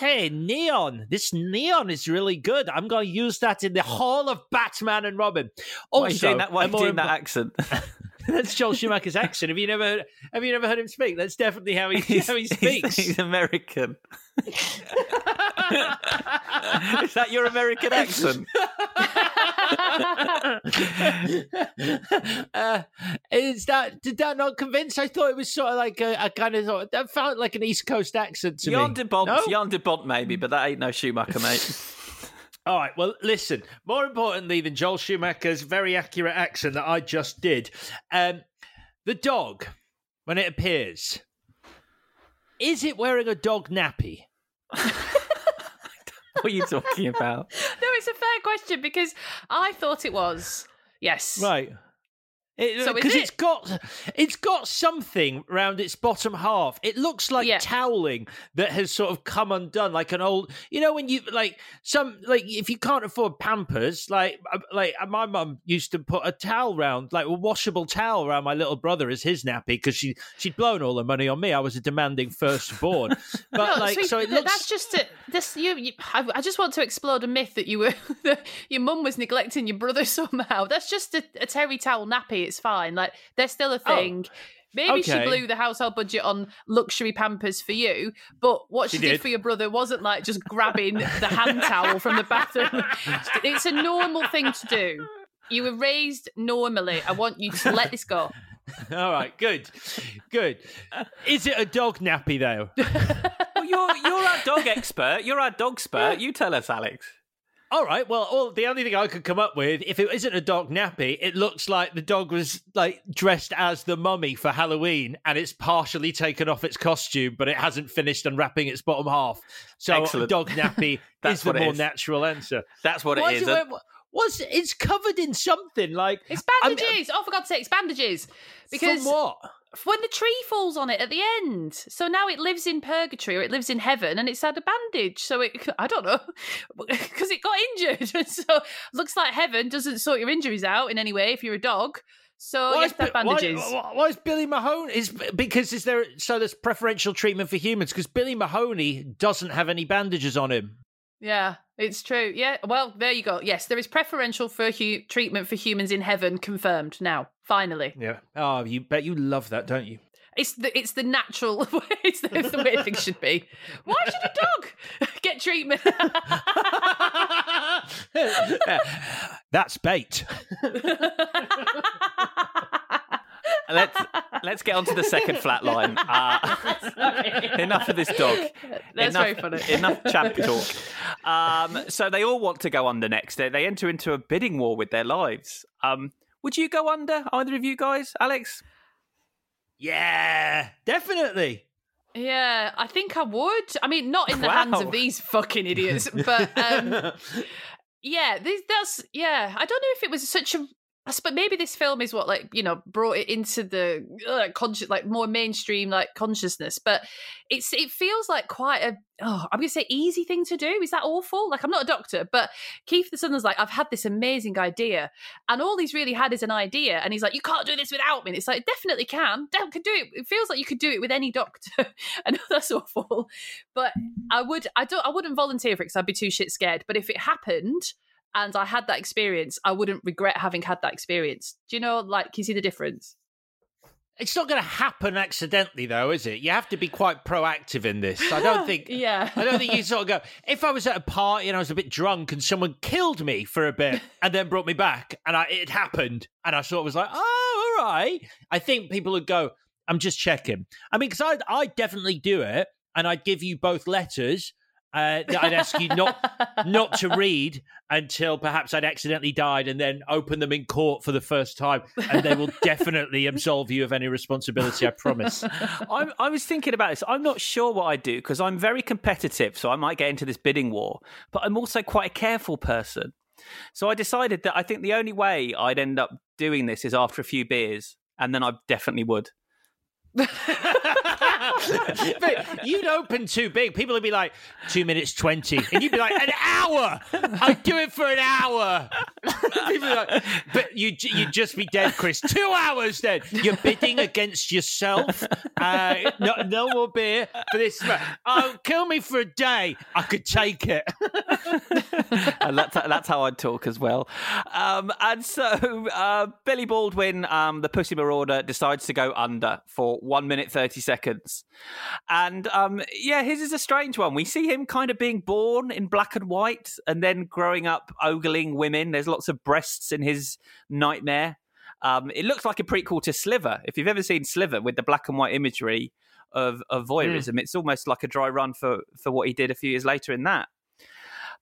A: Hey, neon! This neon is really good. I'm going to use that in the Hall of Batman and Robin.
H: Why
A: Also,
H: are you doing that? Why are you doing that accent? *laughs* *laughs*
A: That's Joel Schumacher's accent. Have you never heard, have you never heard him speak? That's definitely how he *laughs* how he speaks.
H: He's American. *laughs* Is that your American accent?
A: uh, is that did that not convince? I thought it was sort of like a, a kind of that felt like an East Coast accent to
H: Jan
A: me.
H: de Bont,
A: No?
H: Jan de Bont, maybe, but that ain't no Schumacher, mate.
A: All right. Well, listen. More importantly than Joel Schumacher's very accurate accent that I just did, um, the dog when it appears, is it wearing a dog nappy? *laughs*
H: what are you talking about? *laughs*
I: No, it's a fair question because I thought it was. Yes.
A: Right.
I: So
A: Because
I: it?
A: it's got it's got something around its bottom half. It looks like toweling that has sort of come undone, like an old. You know when you like some like if you can't afford Pampers, like uh, like uh, my mum used to put a towel round, like a washable towel around my little brother as his nappy because she she'd blown all her money on me. I was a demanding firstborn, *laughs* but
I: No,
A: like
I: sweet-
A: so it looks.
I: That's just it. This you. you I, I just want to explode a myth that you were *laughs* that your mum was neglecting your brother *laughs* somehow. That's just a, a terry towel nappy. It's fine. Like they're still a oh, thing. Maybe she
A: Oh,
I: blew the household budget on luxury pampers for you, but what she,
A: She
I: did.
A: did.
I: for your brother wasn't like just grabbing the hand towel from the bathroom. *laughs* It's a normal thing to do. You were raised normally. I want you to let this go. *laughs*
A: All right, good, good. Is it a dog nappy though? *laughs*
H: Well, you're you're our dog expert. You're our dog expert. You tell us, Alex.
A: All right. Well, all, the only thing I could come up with, if it isn't a dog nappy, it looks like the dog was like dressed as the mummy for Halloween, and it's partially taken off its costume, but it hasn't finished unwrapping its bottom half. So,
H: Excellent.
A: dog nappy *laughs*
H: That's
A: is the more
H: is.
A: natural answer.
H: That's what it
A: Why
H: is.
A: Uh, it-
H: And-
A: What's it's covered in something like
I: It's bandages. oh, for God's sake, it's bandages. Because
A: From what?
I: When the tree falls on it at the end. So now it lives in purgatory or it lives in heaven and it's had a bandage. So it, *laughs* I don't know, *laughs* because it got injured. *laughs* so looks like heaven doesn't sort your injuries out in any way if you're a dog. So
A: Why
I: have
A: is,
I: to have
A: Bi- why-
I: bandages.
A: why, why is Billy Mahoney? Is because is there so there's preferential treatment for humans because Billy Mahoney doesn't have any bandages on him.
I: Yeah, it's true. Yeah, well, there you go. Yes, there is preferential for hu- treatment for humans in heaven confirmed now. Finally,
A: Yeah. Oh, you bet you love that, don't you?
I: it's the it's the natural *laughs* way. It's the, it's the way things should be. Why should a dog *laughs* get treatment? *laughs*
A: That's bait.
H: Let's let's get on to the second flat line. *laughs* Uh, *laughs* enough of this dog.
I: That's
H: enough,
I: very funny.
H: Enough champ *laughs* talk. Um, so they all want to go under next. They, they enter into a bidding war with their lives. Um, would you go under, either of you guys, Alex?
A: Yeah, definitely.
I: Yeah, I think I would. I mean, not in the
H: Wow.
I: hands of these fucking idiots, but um, yeah, this, that's yeah. I don't know if it was such a. I maybe this film is what like you know brought it into the uh, conscious like more mainstream like consciousness, but it's it feels like quite a oh I'm gonna say easy thing to do. Is that awful? Like I'm not a doctor, but Kiefer Sutherland's like I've had this amazing idea, and all he's really had is an idea, and he's like you can't do this without me. And it's like definitely can, could do it. It feels like you could do it with any doctor. *laughs* I know that's awful, but I would I don't I wouldn't volunteer for it because I'd be too shit scared. But if it happened and I had that experience, I wouldn't regret having had that experience. Do you know, like, can you see the difference?
A: It's not going to happen accidentally, though, is it? You have to be quite proactive in this. I don't *laughs* think.
I: yeah.
A: I don't think you sort of go. If I was at a party and I was a bit drunk and someone killed me for a bit *laughs* and then brought me back and I, it happened and I sort of was like, oh, all right. I think people would go, I'm just checking. I mean, because I'd, I'd definitely do it and I'd give you both letters. Uh, that I'd ask you not *laughs* not to read until perhaps I'd accidentally died, and then open them in court for the first time, and they will definitely absolve you of any responsibility. I promise. *laughs*
H: I, I was thinking about this. I'm not sure what I do because I'm very competitive, so I might get into this bidding war. But I'm also quite a careful person. So I decided that I think the only way I'd end up doing this is after a few beers, and then I definitely would. *laughs* *laughs*
A: but you'd open too big. People would be like, two minutes 20. And you'd be like, an hour. I'd do it for an hour. *laughs* People like, but you'd, you'd just be dead, Chris. Two hours then. You're bidding against yourself. Uh, no, no more beer for this. Oh, kill me for a day. I could take it. *laughs*
H: and that's that's how I'd talk as well. Um, and so uh, Billy Baldwin, um, the Pussy Marauder, decides to go under for one minute thirty seconds, and um, yeah, his is a strange one. We see him kind of being born in black and white, and then growing up ogling women. There's lots of breasts in his nightmare. Um, it looks like a prequel to Sliver. If you've ever seen Sliver with the black and white imagery of, of voyeurism, it's almost like a dry run for for what he did a few years later in that.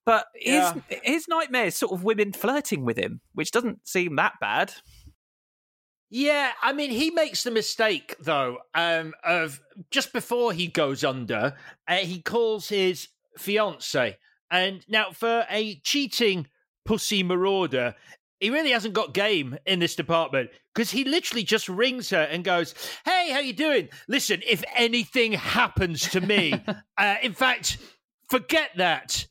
H: But his his nightmare is sort of women flirting with him, which doesn't seem that bad.
A: Yeah, I mean, he makes the mistake though um, of just before he goes under, uh, he calls his fiance, and now for a cheating pussy marauder, he really hasn't got game in this department because he literally just rings her and goes, "Hey, how you doing? Listen, if anything happens to me, *laughs* uh, in fact, forget that."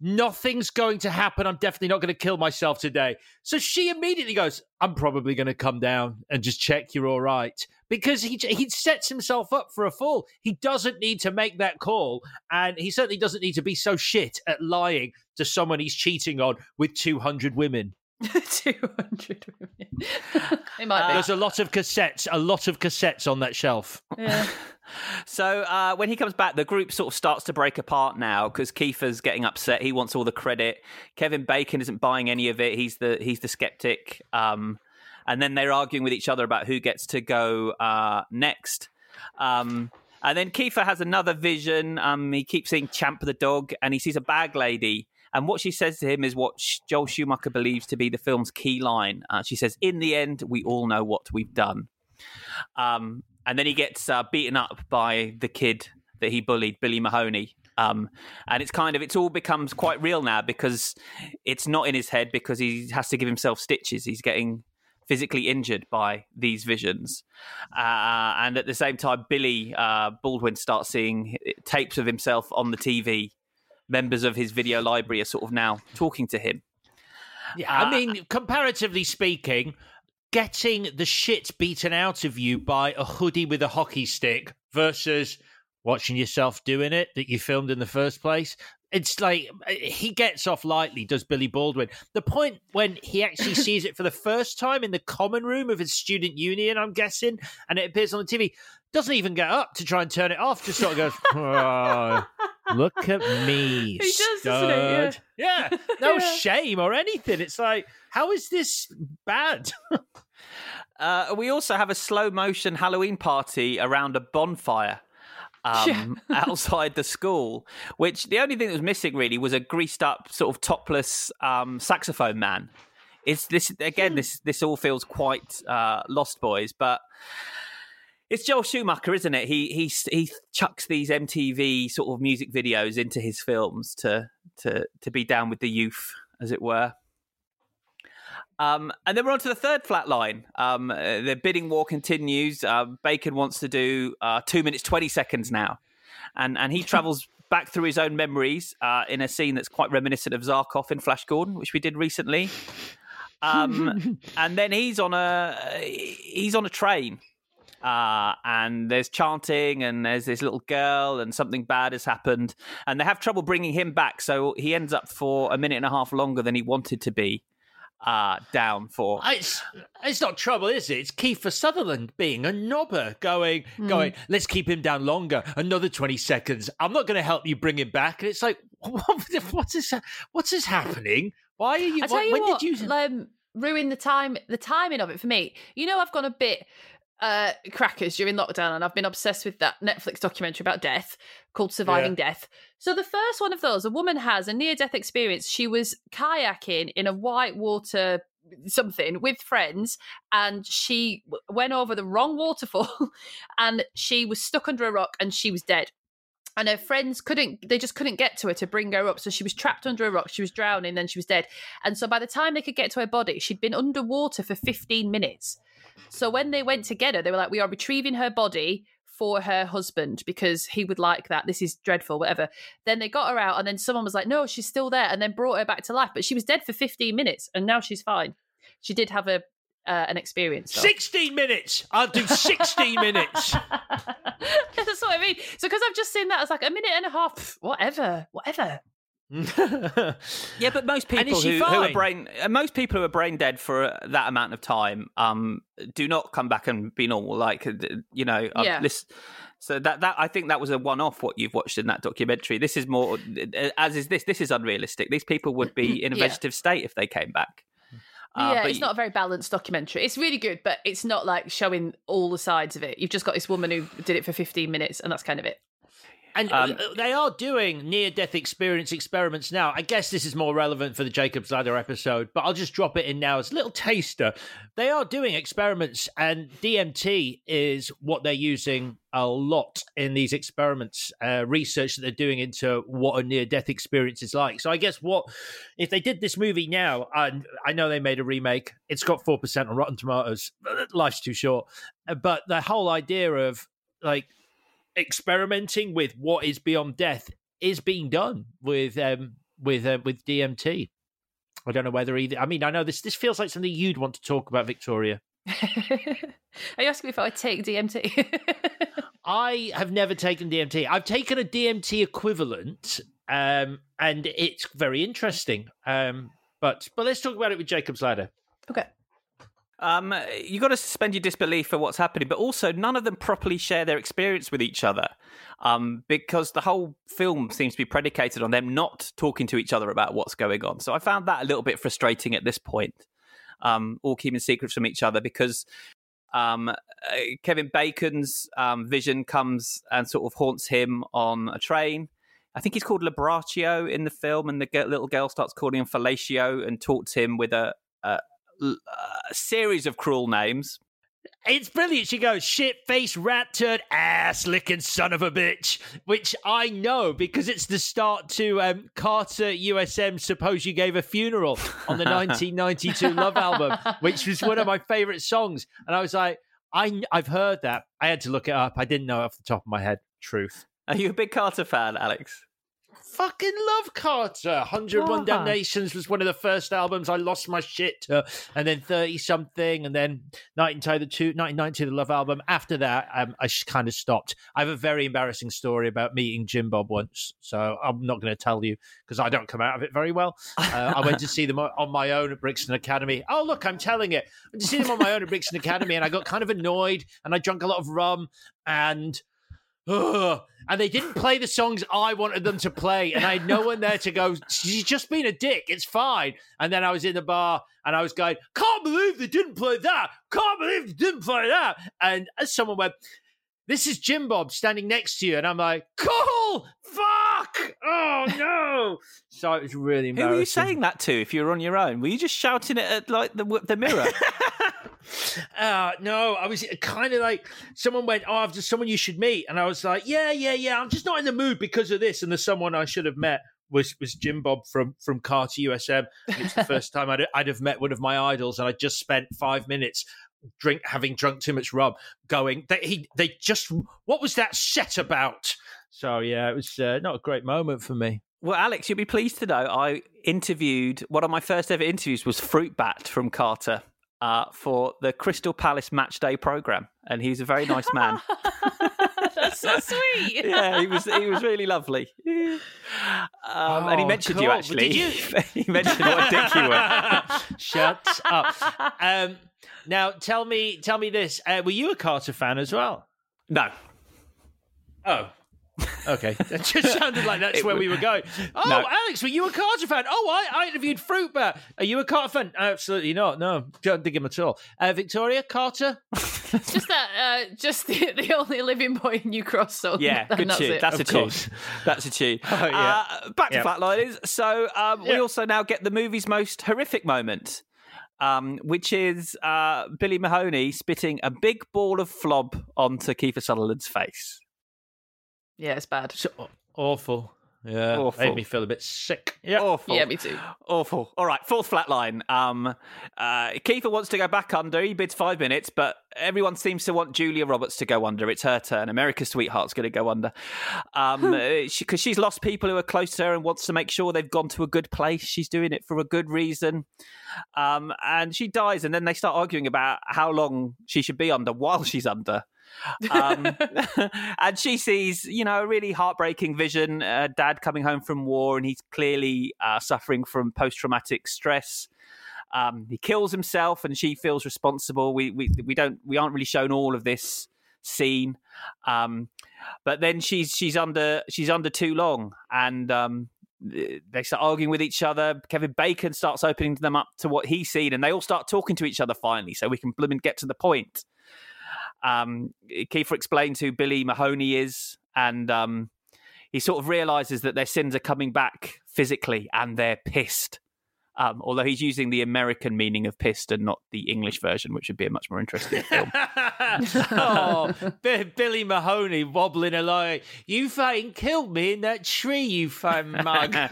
A: Nothing's going to happen. I'm definitely not going to kill myself today. So she immediately goes, I'm probably going to come down and just check you're all right. Because he, he sets himself up for a fall. He doesn't need to make that call. And he certainly doesn't need to be so shit at lying to someone he's cheating on with 200 women. *laughs*
I: 200 women. it might be.
A: There's a lot of cassettes, a lot of cassettes on that shelf.
I: Yeah. *laughs*
H: So uh, when he comes back, the group sort of starts to break apart now because Kiefer's getting upset. He wants all the credit. Kevin Bacon isn't buying any of it. He's the he's the skeptic. Um, and then they're arguing with each other about who gets to go uh, next. Um, and then Kiefer has another vision. Um, he keeps seeing Champ the dog, and he sees a bag lady. And what she says to him is what Joel Schumacher believes to be the film's key line. Uh, she says, "In the end, we all know what we've done." Um, and then he gets uh, beaten up by the kid that he bullied, Billy Mahoney. Um, and it's kind of it's all becomes quite real now because it's not in his head because he has to give himself stitches. He's getting physically injured by these visions, uh, and at the same time, Billy uh, Baldwin starts seeing tapes of himself on the TV. Members of his video library are sort of now talking to him.
A: Yeah, I uh, mean, comparatively speaking, getting the shit beaten out of you by a hoodie with a hockey stick versus watching yourself doing it that you filmed in the first place. It's like eh, he gets off lightly, does Billy Baldwin. The point when he actually *laughs* sees it for the first time in the common room of his student union, I'm guessing, and it appears on the TV, doesn't even get up to try and turn it off, just sort of goes, *laughs* oh, Look at me. *laughs*
I: He does,
A: stud.
I: doesn't he?
A: Yeah. *laughs* No
I: Yeah.
A: shame or anything. It's like, how is this bad? *laughs*
H: Uh, we also have a slow motion Halloween party around a bonfire. Um, outside the school, which the only thing that was missing really was a greased up, sort of topless um, saxophone man. It's this again. This this all feels quite uh, Lost Boys, but it's Joel Schumacher, isn't it? He he he chucks these MTV sort of music videos into his films to to to be down with the youth, as it were. Um, and then we're on to the third flat line. Um, uh, the bidding war continues. Um, Bacon wants to do uh, two minutes twenty seconds now, and and he travels *laughs* back through his own memories uh, in a scene that's quite reminiscent of Zarkov in Flash Gordon, which we did recently. Um, *laughs* and then he's on a he's on a train, uh, and there's chanting, and there's this little girl, and something bad has happened, and they have trouble bringing him back. So he ends up for a minute and a half longer than he wanted to be uh, down for.
A: It's it's not trouble, is it? It's Kiefer Sutherland being a knobber, going
I: Hmm.
A: going. Let's keep him down longer, another twenty seconds. I'm not going to help you bring him back. And it's like, *laughs* what, what is what is happening? Why are you?
I: I tell you
A: when
I: what,
A: did you?
I: um, ruin the time, the timing of it for me. You know, I've gone a bit uh, crackers during lockdown, and I've been obsessed with that Netflix documentary about death called "Surviving Death." So the first one of those, a woman has a near-death experience. She was kayaking in a white water something with friends and she went over the wrong waterfall *laughs* and she was stuck under a rock and she was dead and her friends couldn't they just couldn't get to her to bring her up so she was trapped under a rock she was drowning then she was dead and so by the time they could get to her body she'd been underwater for 15 minutes so when they went to get her they were like we are retrieving her body for her husband because he would like that this is dreadful whatever then they got her out and then someone was like no she's still there and then brought her back to life but she was dead for 15 minutes and now she's fine she did have a uh, an experience though.
A: 16 minutes. I'll do 16 minutes. *laughs*
I: That's what I mean. So because I've just seen that, as like a minute and a half. pff, Whatever, whatever.
H: Yeah, but most people
A: is she
H: who, who are brain uh, most people who are brain dead for uh, that amount of time um do not come back and be normal. Like uh, you know, I've
I: Yeah.
H: so that that I think that was a one off what you've watched in that documentary. This is more as is this. This is unrealistic. These people would be in a *laughs*
I: Yeah.
H: vegetative state if they came back. Uh,
I: yeah,
H: but
I: it's not a very balanced documentary. It's really good, but it's not like showing all the sides of it. You've just got this woman who did it for 15 minutes, and that's kind of it.
A: And
H: Um,
A: uh, they are doing near death experience experiments now. I guess this is more relevant for the Jacob's Ladder episode, but I'll just drop it in now as a little taster. They are doing experiments, and DMT is what they're using a lot in these experiments, uh, research that they're doing into what a near death experience is like. So I guess what if they did this movie now? And I know they made a remake. It's got four percent on Rotten Tomatoes. *laughs* Life's too short, Uh, but the whole idea of like experimenting with what is beyond death is being done with um with uh, with DMT. I don't know whether either. I mean, I know this. This feels like something you'd want to talk about, Victoria. *laughs*
I: Are you asking me if I take DMT? *laughs*
A: I have never taken DMT. I've taken a DMT equivalent, um, and it's very interesting. Um, But but let's talk about it with Jacob's Ladder.
I: Okay.
H: Um, you got to suspend your disbelief for what's happening, but also none of them properly share their experience with each other, um, because the whole film seems to be predicated on them not talking to each other about what's going on. So I found that a little bit frustrating at this point, um, all keeping secrets from each other because um, uh, Kevin Bacon's um, vision comes and sort of haunts him on a train. I think he's called Labraccio in the film, and the little girl starts calling him Fellatio and taunts him with a, a, a series of cruel names.
A: It's brilliant. She goes, shit face, rat turd, ass licking son of a bitch, which I know because it's the start to um, Carter USM Suppose You Gave a Funeral on the *laughs* 1992 Love album, which was one of my favorite songs. And I was like, I, I've heard that. I had to look it up. I didn't know off the top of my head. Truth.
H: Are you a big Carter fan, Alex?
A: Fucking love Carter. 101
H: Ah.
A: Damnations was one of the first albums I lost my shit to. And then 30 something. And then 1992, 1990, the Love album. After that, um, I just kind of stopped. I have a very embarrassing story about meeting Jim Bob once. So I'm not going to tell you because I don't come out of it very well. Uh, I went to see them on my own at Brixton Academy. Oh, look, I'm telling it. I went to see them on my own at Brixton Academy and I got kind of annoyed and I drank a lot of rum and Ugh. And they didn't play the songs I wanted them to play. And I had no one there to go, she's just being a dick. It's fine. And then I was in the bar and I was going, can't believe they didn't play that. Can't believe they didn't play that. And as someone went, this is Jim Bob standing next to you. And I'm like, cool. Fuck. Oh, no. so it was really
H: Who
A: embarrassing.
H: were you saying that to if you were on your own? Were you just shouting it at like the the mirror? *laughs*
A: Uh, no, I was kind of like someone went, "Oh, I've just someone you should meet," and I was like, "Yeah, yeah, yeah. I'm just not in the mood because of this." And the someone I should have met was was Jim Bob from from Carter USM. It's the *laughs* first time I'd I'd have met one of my idols, and I just spent five minutes drink having drunk too much rum, going. They he they just what was that set about? So yeah, it was uh, not a great moment for me.
H: Well, Alex, you'll be pleased to know I interviewed one of my first ever interviews was Fruitbat from Carter uh, for the Crystal Palace Match Day program, and he's a very nice man. *laughs*
I: That's so *laughs* sweet.
H: yeah, he was he was really lovely. Um, and he
A: Oh,
H: mentioned you actually.
A: Did you- *laughs*
H: he mentioned what a dick you were.
A: Shut up. Um, now tell me, tell me this: uh, Were you a Carter fan as well?
H: No.
A: Oh. Okay, *laughs* that just sounded like that's where we were going. *laughs* Oh,
H: No.
A: Alex, were you a Carter fan? Oh, I, I interviewed Fruitbat. Are you a Carter fan? Absolutely not. No, don't dig him at all. Uh, Victoria Carter. *laughs*
I: just that, uh, just the, the only living boy in New Cross song.
H: Yeah,
I: and
H: good
I: that's
H: tune.
I: it.
H: That's a
A: Of
H: tune. That's a tune.
A: Oh, yeah.
H: uh, back to
A: Yeah.
H: Flatliners. So um, we
A: Yeah.
H: also now get the movie's most horrific moment, um, which is uh, Billy Mahoney spitting a big ball of flob onto Kiefer Sutherland's face.
I: Yeah, it's bad.
A: So, awful. Yeah,
H: Awful.
A: made me feel a bit sick. Yeah,
H: Awful.
I: Yeah, me too.
H: Awful. All right, fourth flat line. Um, uh, Kiefer wants to go back under. He bids five minutes, but everyone seems to want Julia Roberts to go under. It's her turn. America's sweetheart's going to go under um, *laughs* because she's lost people who are close to her and wants to make sure they've gone to a good place. She's doing it for a good reason. Um, and she dies, and then they start arguing about how long she should be under while she's under. Um, *laughs* *laughs* and she sees, you know, a really heartbreaking vision. Uh, dad coming home from war, and he's clearly uh, suffering from post-traumatic stress. Um, he kills himself, and she feels responsible. We we we don't we aren't really shown all of this scene, um, but then she's she's under she's under too long, and um, they start arguing with each other. Kevin Bacon starts opening them up to what he's seen, and they all start talking to each other finally, so we can bloom and get to the point. Um, Kiefer explains who Billy Mahoney is, and um, he sort of realizes that their sins are coming back physically, and they're pissed. Um, although he's using the American meaning of pissed and not the English version, which would be a much more interesting film. *laughs*
A: oh, B- Billy Mahoney wobbling along. You fucking killed me in that tree, you fucking mug. *laughs*
H: uh,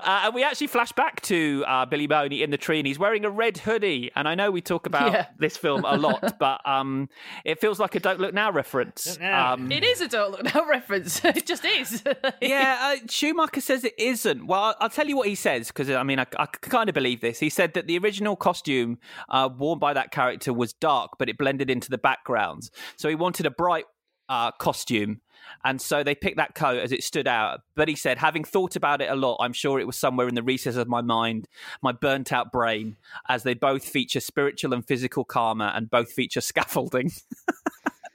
H: and we actually flash back to uh, Billy Mahoney in the tree, and he's wearing a red hoodie. And I know we talk about
I: Yeah.
H: this film a lot, *laughs* but um, it feels like a "Don't Look Now" reference. Um,
I: It is a Don't Look Now reference. it just is.
H: yeah, uh, Schumacher says it isn't. Well, I'll- I'll tell you what he says because I mean, I, I kind of believe this. He said that the original costume uh, worn by that character was dark, but it blended into the backgrounds. So he wanted a bright uh, costume. And so they picked that coat as it stood out. But he said, having thought about it a lot, I'm sure it was somewhere in the recesses of my mind, my burnt out brain, as they both feature spiritual and physical karma and both feature scaffolding. *laughs*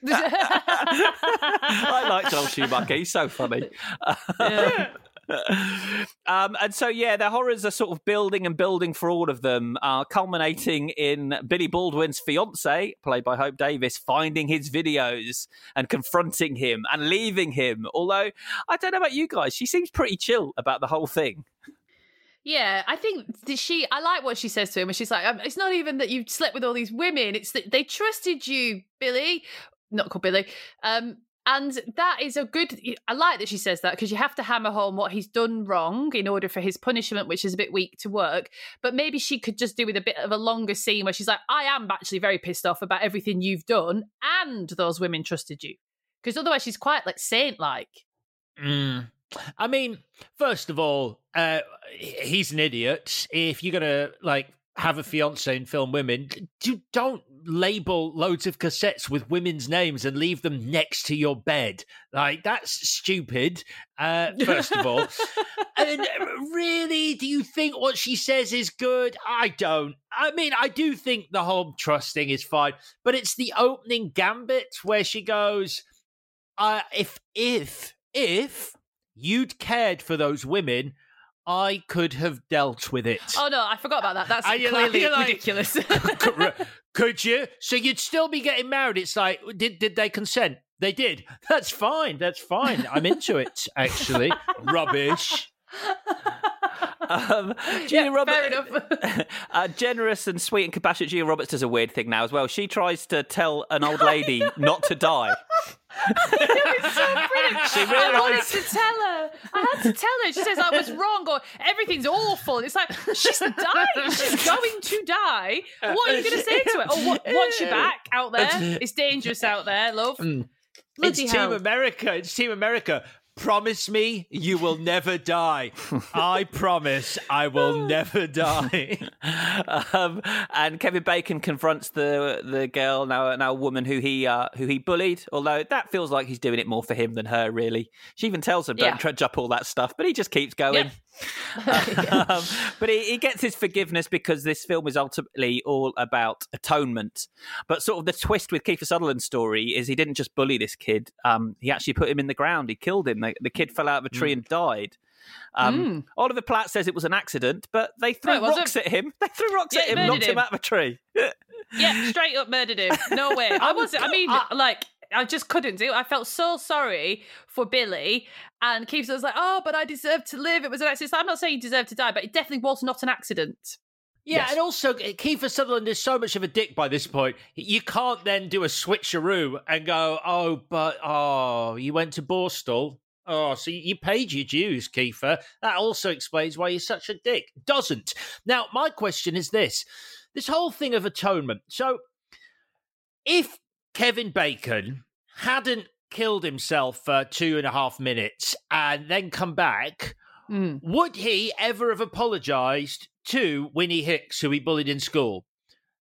H: *laughs* I like Joel Schumacher. He's so funny. *laughs* um, and so, yeah, the horrors are sort of building and building for all of them, uh, culminating in Billy Baldwin's fiance, played by Hope Davis, finding his videos and confronting him and leaving him. Although, I don't know about you guys, she seems pretty chill about the whole thing.
I: Yeah, I think she. I like what she says to him, and she's like, um, "It's not even that you slept with all these women; it's that they trusted you, Billy. Not called Billy. Um, and that is a good. I like that she says that because you have to hammer home what he's done wrong in order for his punishment, which is a bit weak to work. But maybe she could just do with a bit of a longer scene where she's like, "I am actually very pissed off about everything you've done, and those women trusted you." Because otherwise, she's quite like saint-like.
A: Mm. I mean, first of all, uh, he's an idiot. If you're gonna like have a fiance and film women, do, don't label loads of cassettes with women's names and leave them next to your bed. Like that's stupid. Uh, first of all, *laughs* and really, do you think what she says is good? I don't. I mean, I do think the whole trust thing is fine, but it's the opening gambit where she goes, uh, "If if if." you'd cared for those women, I could have dealt with it.
I: Oh no, I forgot about that. That's
A: And
I: clearly *laughs*
A: like-
I: ridiculous. *laughs* *laughs*
A: could, you? So you'd still be getting married. It's like, did did they consent? They did. That's fine. That's fine. I'm into it. Actually, rubbish.
H: Um, Julia Roberts, uh, generous and sweet and compassionate Julia Roberts does a weird thing now as well. She tries to tell an old lady not to die.
I: It's so brilliant. *laughs*
H: She
I: I wanted to tell her. I had to tell her. She says I was wrong or everything's awful. It's like she's dying. She's going to die. What are you going to say to her? Oh, what, watch your back out there. It's dangerous out there, love.
A: Mm.
I: Bloody
A: it's
I: hell.
A: Team America. It's Team America. Promise me you will never die. I promise I will *laughs* never die. *laughs*
H: um, and Kevin Bacon confronts the the girl now now a woman who he uh, who he bullied. Although that feels like he's doing it more for him than her. Really, she even tells him don't
I: Yeah.
H: trudge up all that stuff, but he just keeps going. *laughs* um, but he, he gets his forgiveness because this film is ultimately all about atonement. But sort of the twist with Kiefer Sutherland's story is he didn't just bully this kid; um, he actually put him in the ground. He killed him. The, the kid fell out of a tree and died. Um, Oliver Platt says it was an accident, but they threw
I: No,
H: rocks at him. *laughs* They threw rocks
I: Yeah,
H: at him, knocked him
I: him.
H: out of a tree. *laughs*
I: Yeah, straight up murdered him. No way. I wasn't. I mean, like. I just couldn't do. it. I felt so sorry for Billy, and Kiefer was like, "Oh, but I deserve to live. It was an accident." I'm not saying he deserved to die, but it definitely was not an accident.
A: Yeah, and also eh, Kiefer Sutherland is so much of a dick by this point. You can't then do a switcheroo and go, "Oh, but oh, you went to Borstal. Oh, so you paid your dues, Kiefer." That also explains why you're such a dick. Doesn't now? My question is this: this whole thing of atonement. So, if Kevin Bacon hadn't killed himself for two and a half minutes and then come back, would he ever have apologized to Winnie Hicks, who he bullied in school?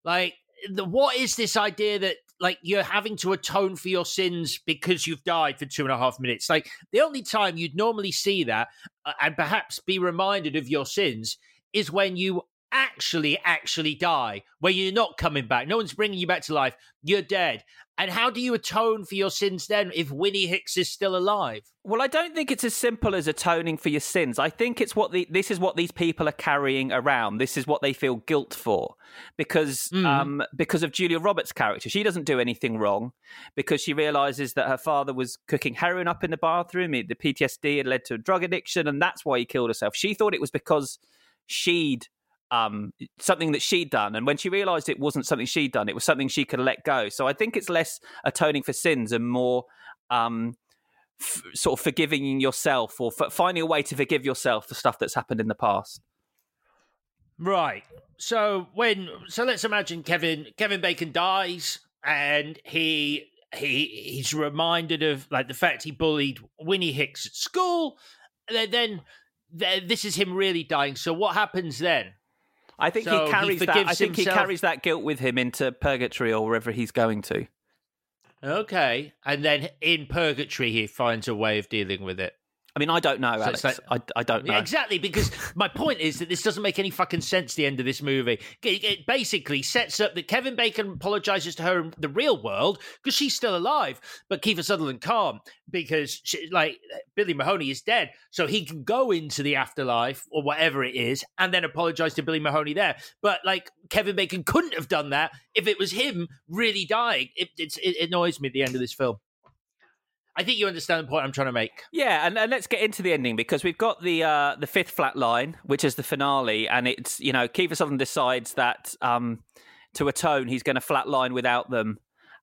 A: Like, the, what is this idea that like you're having to atone for your sins because you've died for two and a half minutes? Like, the only time you'd normally see that uh, and perhaps be reminded of your sins is when you actually actually die where you're not coming back no one's bringing you back to life you're dead and how do you atone for your sins then if winnie hicks is still alive
H: Well, I don't think it's as simple as atoning for your sins. I think it's what the this is what these people are carrying around. This is what they feel guilt for, because um, because of Julia Roberts' character. She doesn't do anything wrong because she realizes that her father was cooking heroin up in the bathroom. The PTSD had led to a drug addiction, and that's why he killed herself. She thought it was because she'd um, something that she'd done, and when she realized it wasn't something she'd done, it was something she could let go. So I think it's less atoning for sins and more. Um, f- sort of forgiving yourself or f- finding a way to forgive yourself for stuff that's happened in the past.
A: Right. So when so let's imagine Kevin Kevin Bacon dies and he he he's reminded of like the fact he bullied Winnie Hicks at school. And then, then this is him really dying. So what happens then?
H: I think
A: So
H: he carries that. I think he carries that guilt with him into purgatory or wherever he's going to.
A: Okay, and then in purgatory, he finds a way of dealing with it.
H: I mean, I don't know, Alex.
A: like-
H: I, I don't know.
A: Exactly, because my point is that this doesn't make any fucking sense. The end of this movie, it, it basically sets up that Kevin Bacon apologizes to her in the real world because she's still alive, but Kiefer Sutherland can't because, she, like, Billy Mahoney is dead, so he can go into the afterlife or whatever it is, and then apologize to Billy Mahoney there. But like, Kevin Bacon couldn't have done that if it was him really dying. It, it's, it annoys me at the end of this film. I think you understand the point I'm trying to make.
H: Yeah, and, and let's get into the ending because we've got the uh, the fifth flat line, which is the finale, and it's you know Kiefer Sutherland decides that um, to atone, he's going to flatline without them,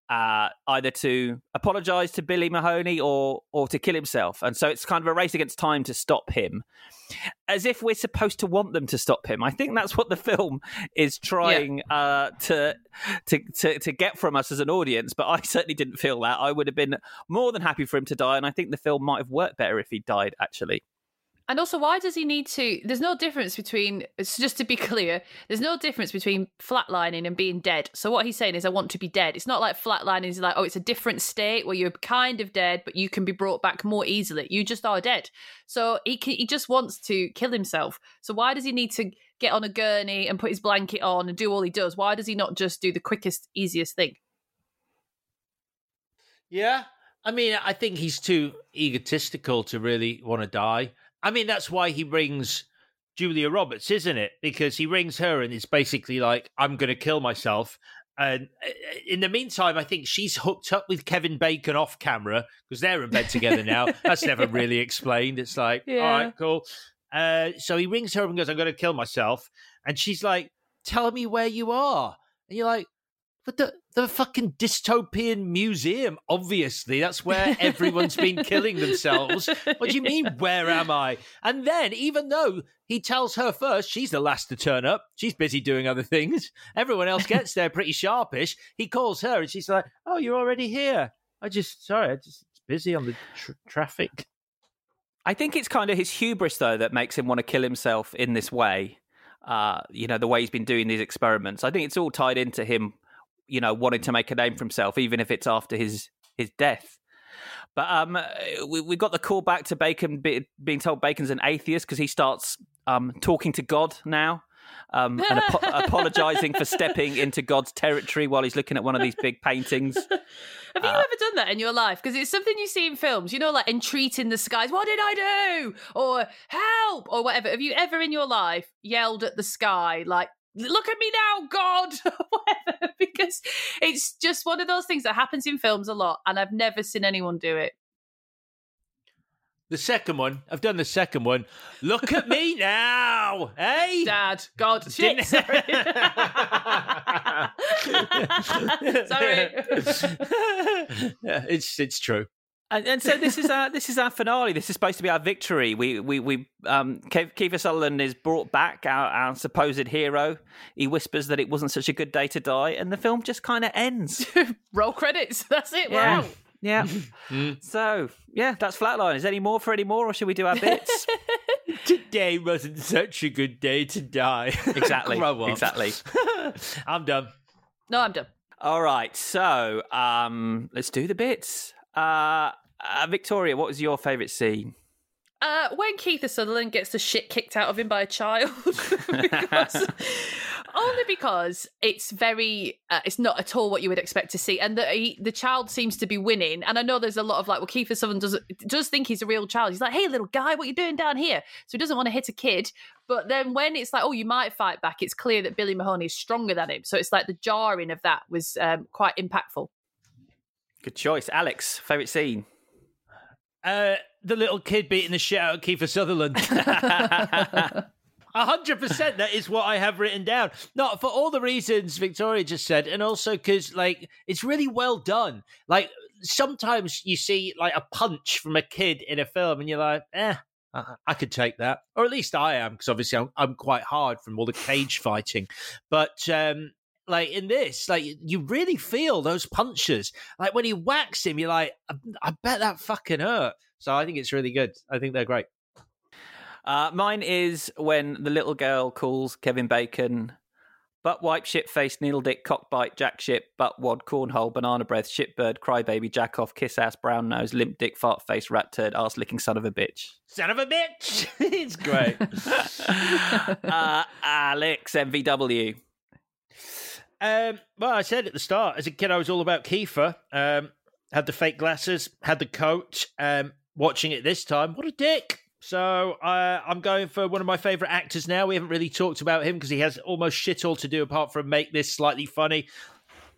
H: uh, either to apologise to Billy Mahoney or or to kill himself, and so it's kind of a race against time to stop him, as if we're supposed to want them to stop him. I think that's what the film is trying uh, to, to to to get from us as an audience, but I certainly didn't feel that. I would have been more than happy for him to die, and I think the film might have worked better if he died. Actually,
I: And also, why does he need to? There's no difference between. Just to be *laughs* clear, there's no difference between flatlining and being dead. So what he's saying is, I want to be dead. It's not like flatlining is like, oh, it's a different state where you're kind of dead, but you can be brought back more easily. You just are dead. So he can, he just wants to kill himself. So why does he need to get on a gurney and put his blanket on and do all he does? Why does he not just do the quickest, easiest thing?
A: Yeah. I mean, I think he's too egotistical to really want to die. I mean, that's why he rings Julia Roberts, isn't it? Because he rings her and it's basically like, I'm going to kill myself. And uh, in the meantime, I think she's hooked up with Kevin Bacon off camera because they're in bed together now. *laughs* That's never really explained. It's like, all
I: Yeah.
A: right, cool. Uh, so he rings her and goes, I'm going to kill myself. And she's like, Tell me where you are. And you're like, but the, the fucking dystopian museum, obviously. That's where *laughs* everyone's been killing themselves. What do you mean, where am I? And then, even though he tells her first, she's the last to turn up. She's busy doing other things. Everyone else gets there pretty sharpish. He calls her and she's like, Oh, you're already here. I just, sorry, I just it's busy on the tr- traffic.
H: I think it's kind of his hubris though that makes him want to kill himself in this way. Uh, you know, the way he's been doing these experiments. I think it's all tied into him, you know, wanting to make a name for himself, even if it's after his his death. But um, we we got the call back to Bacon be, being told Bacon's an atheist because he starts um talking to God now. Um, and apo- *laughs* apologizing for stepping into God's territory while he's looking at one of these big paintings.
I: Have you ever done that in your life? Because it's something you see in films, you know, like entreating the skies, what did I do? Or help, or whatever. Have you ever in your life yelled at the sky, like, look at me now, God, *laughs* whatever? Because it's just one of those things that happens in films a lot, and I've never seen anyone do it.
A: The second one, I've done the second one. Look at me *laughs* now, hey?
I: Dad, God, shit, *laughs* sorry. sorry.
A: Yeah, it's it's true.
H: And, and so this is our *laughs* this is our finale. This is supposed to be our victory. We we we um Kiefer Sutherland is brought back, our, our supposed hero. He whispers that it wasn't such a good day to die, and the film just kind of ends. *laughs*
I: Roll credits. *laughs* That's it. We're
H: Yeah.
I: out.
H: Yeah. so yeah, that's flatline. Is there any more for any more, or should we do our bits?
A: Today wasn't such a good day to die.
H: exactly.
A: Grow up.
H: Exactly.
A: I'm done.
I: No, I'm done.
H: All right. So um, let's do the bits. Uh, uh, Victoria, what was your favourite scene?
I: Uh, when Kiefer Sutherland gets the shit kicked out of him by a child, *laughs* because, *laughs* only because it's very, uh, it's not at all what you would expect to see, and the he, the child seems to be winning. And I know there's a lot of like, well, Kiefer Sutherland does does think he's a real child. He's like, hey, little guy, what you doing down here? So he doesn't want to hit a kid. But then when it's like, oh, you might fight back, it's clear that Billy Mahoney is stronger than him. So it's like the jarring of that was um, quite impactful.
H: Good choice, Alex. Favourite scene?
A: Uh, the little kid beating the shit out of Kiefer Sutherland. *laughs* A hundred percent. That is what I have written down. Not for all the reasons Victoria just said, and also because like it's really well done. Like sometimes you see like a punch from a kid in a film, and you're like, eh. I I could take that, or at least I am, because obviously I'm, I'm quite hard from all the cage fighting. But um, like in this, like you really feel those punches. Like when he whacks him, you're like, I, I bet that fucking hurt. So I think it's really good. I think they're great.
H: Uh, mine is when the little girl calls Kevin Bacon Butt wipe, shit face, needle dick, cock bite, jack shit, butt wad, cornhole, banana breath, shitbird, crybaby, jack off, kiss ass, brown nose, limp dick, fart face, rat turd, ass licking son of a bitch.
A: Son of a bitch! *laughs* it's great. *laughs* *laughs*
H: uh, Alex, MVW.
A: Um, well, I said at the start, as a kid, I was all about Kiefer. Um, had the fake glasses, had the coat. Um, watching it this time, what a dick! So uh, I'm going for one of my favourite actors now. We haven't really talked about him because he has almost shit all to do apart from make this slightly funny.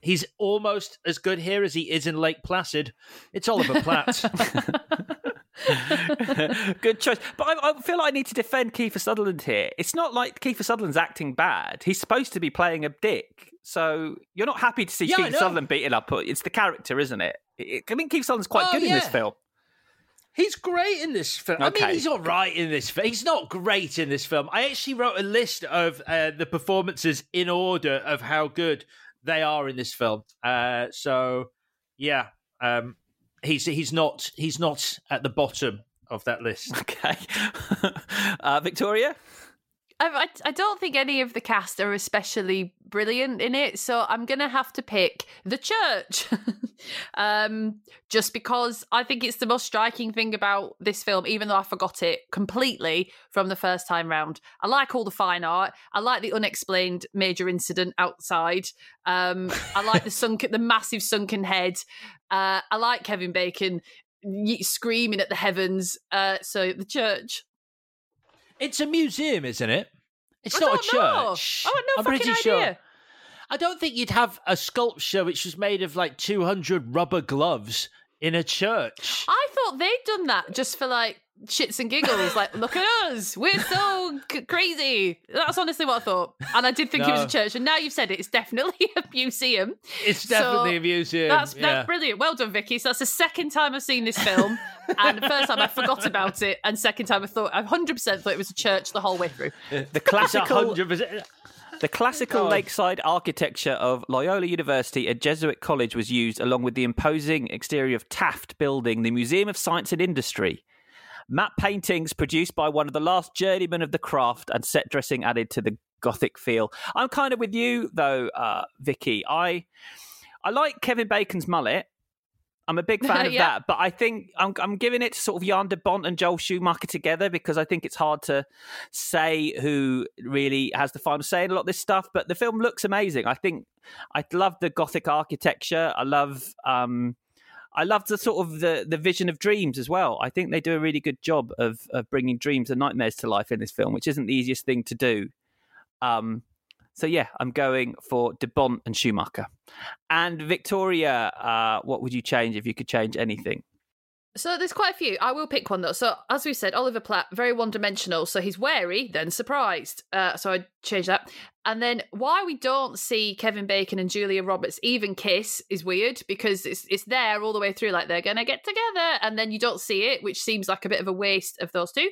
A: He's almost as good here as he is in Lake Placid. It's Oliver Platt. *laughs* *laughs*
H: Good choice. But I, I, feel like I need to defend Kiefer Sutherland here. It's not like Kiefer Sutherland's acting bad. He's supposed to be playing a dick. So you're not happy to see
A: Yeah,
H: Kiefer. Sutherland beaten up. but It's the character, isn't it? It- I think Kiefer Sutherland's quite
A: Oh,
H: good in this film.
A: He's great in this film. I mean, he's all right in this film. He's not great in this film. I actually wrote a list of uh, the performances in order of how good they are in this film. Uh, so, yeah, um, he's he's not he's not at the bottom of that list. *laughs*
H: Okay, *laughs* uh, Victoria.
I: I, I, don't think any of the cast are especially brilliant in it, so I'm gonna have to pick the church. *laughs* um, just because I think it's the most striking thing about this film, even though I forgot it completely from the first time round. I like all the fine art. I like the unexplained major incident outside. Um, I like the sunken, the massive sunken head. Uh, I like Kevin Bacon screaming at the heavens. Uh, so the church.
A: It's a museum, isn't it? It's
I: I
A: not a
I: don't know.
A: church.
I: I have no
A: I'm
I: fucking
A: pretty
I: idea.
A: sure. I don't think you'd have a sculpture which was made of like 200 rubber gloves in a church.
I: I thought they'd done that just for like shits and giggles. like, look at us, we're so c- crazy. That's honestly what I thought, and I did think it was a church. And now you've said it, it's definitely *laughs* a museum.
A: It's
I: So
A: definitely a museum.
I: That's
A: yeah.
I: that's brilliant. Well done, Vicky. So that's the second time I've seen this film, and the first time I forgot about it, and second time I thought I 100 percent thought it was a church the whole way through.
H: The classical,
A: 100%.
H: The classical lakeside architecture of Loyola University, a Jesuit college, was used along with the imposing exterior of Taft Building, the Museum of Science and Industry. Matte paintings produced by one of the last journeymen of the craft, and set dressing added to the gothic feel. I'm kind of with you though, uh, Vicky. I I like Kevin Bacon's mullet. I'm a big *laughs* fan of
I: Yeah.
H: that, but I think I'm, I'm giving it to sort of Jan de Bont and Joel Schumacher together because I think it's hard to say who really has the final say in a lot of this stuff. But the film looks amazing. I think I love the Gothic architecture. I love um, I love the sort of the the vision of dreams as well. I think they do a really good job of of bringing dreams and nightmares to life in this film, which isn't the easiest thing to do. Um, so yeah, I'm going for De Bont and Schumacher. And Victoria, uh, what would you change if you could change anything?
I: So there's quite a few. I will pick one though. So as we said, Oliver Platt, very one-dimensional. So he's wary, then surprised. Uh, so I'd change that. And then why we don't see Kevin Bacon and Julia Roberts even kiss is weird because it's it's there all the way through, like they're gonna get together, and then you don't see it, which seems like a bit of a waste of those two.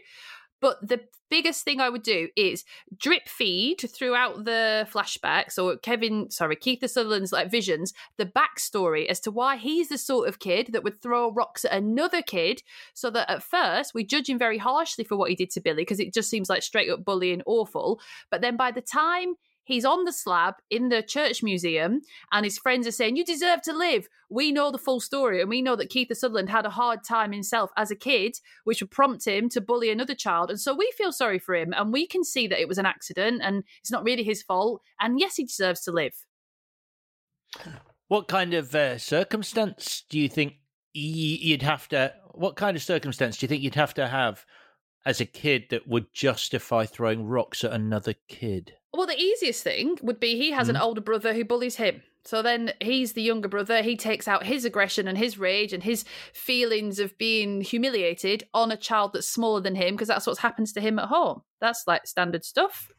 I: But the biggest thing I would do is drip feed throughout the flashbacks or Kevin, sorry, Keith the Sutherland's like visions, the backstory as to why he's the sort of kid that would throw rocks at another kid, so that at first we judge him very harshly for what he did to Billy because it just seems like straight up bullying, awful. But then by the time he's on the slab in the church museum and his friends are saying you deserve to live we know the full story and we know that kiefer sutherland had a hard time himself as a kid which would prompt him to bully another child and so we feel sorry for him and we can see that it was an accident and it's not really his fault and yes he deserves to live
A: What kind of uh, circumstance do you think you'd have to? What kind of circumstance do you think you'd have to have as a kid that would justify throwing rocks at another kid?
I: Well, the easiest thing would be he has an
A: Mhm.
I: older brother who bullies him. So then he's the younger brother. He takes out his aggression and his rage and his feelings of being humiliated on a child that's smaller than him because that's what happens to him at home. That's like standard stuff.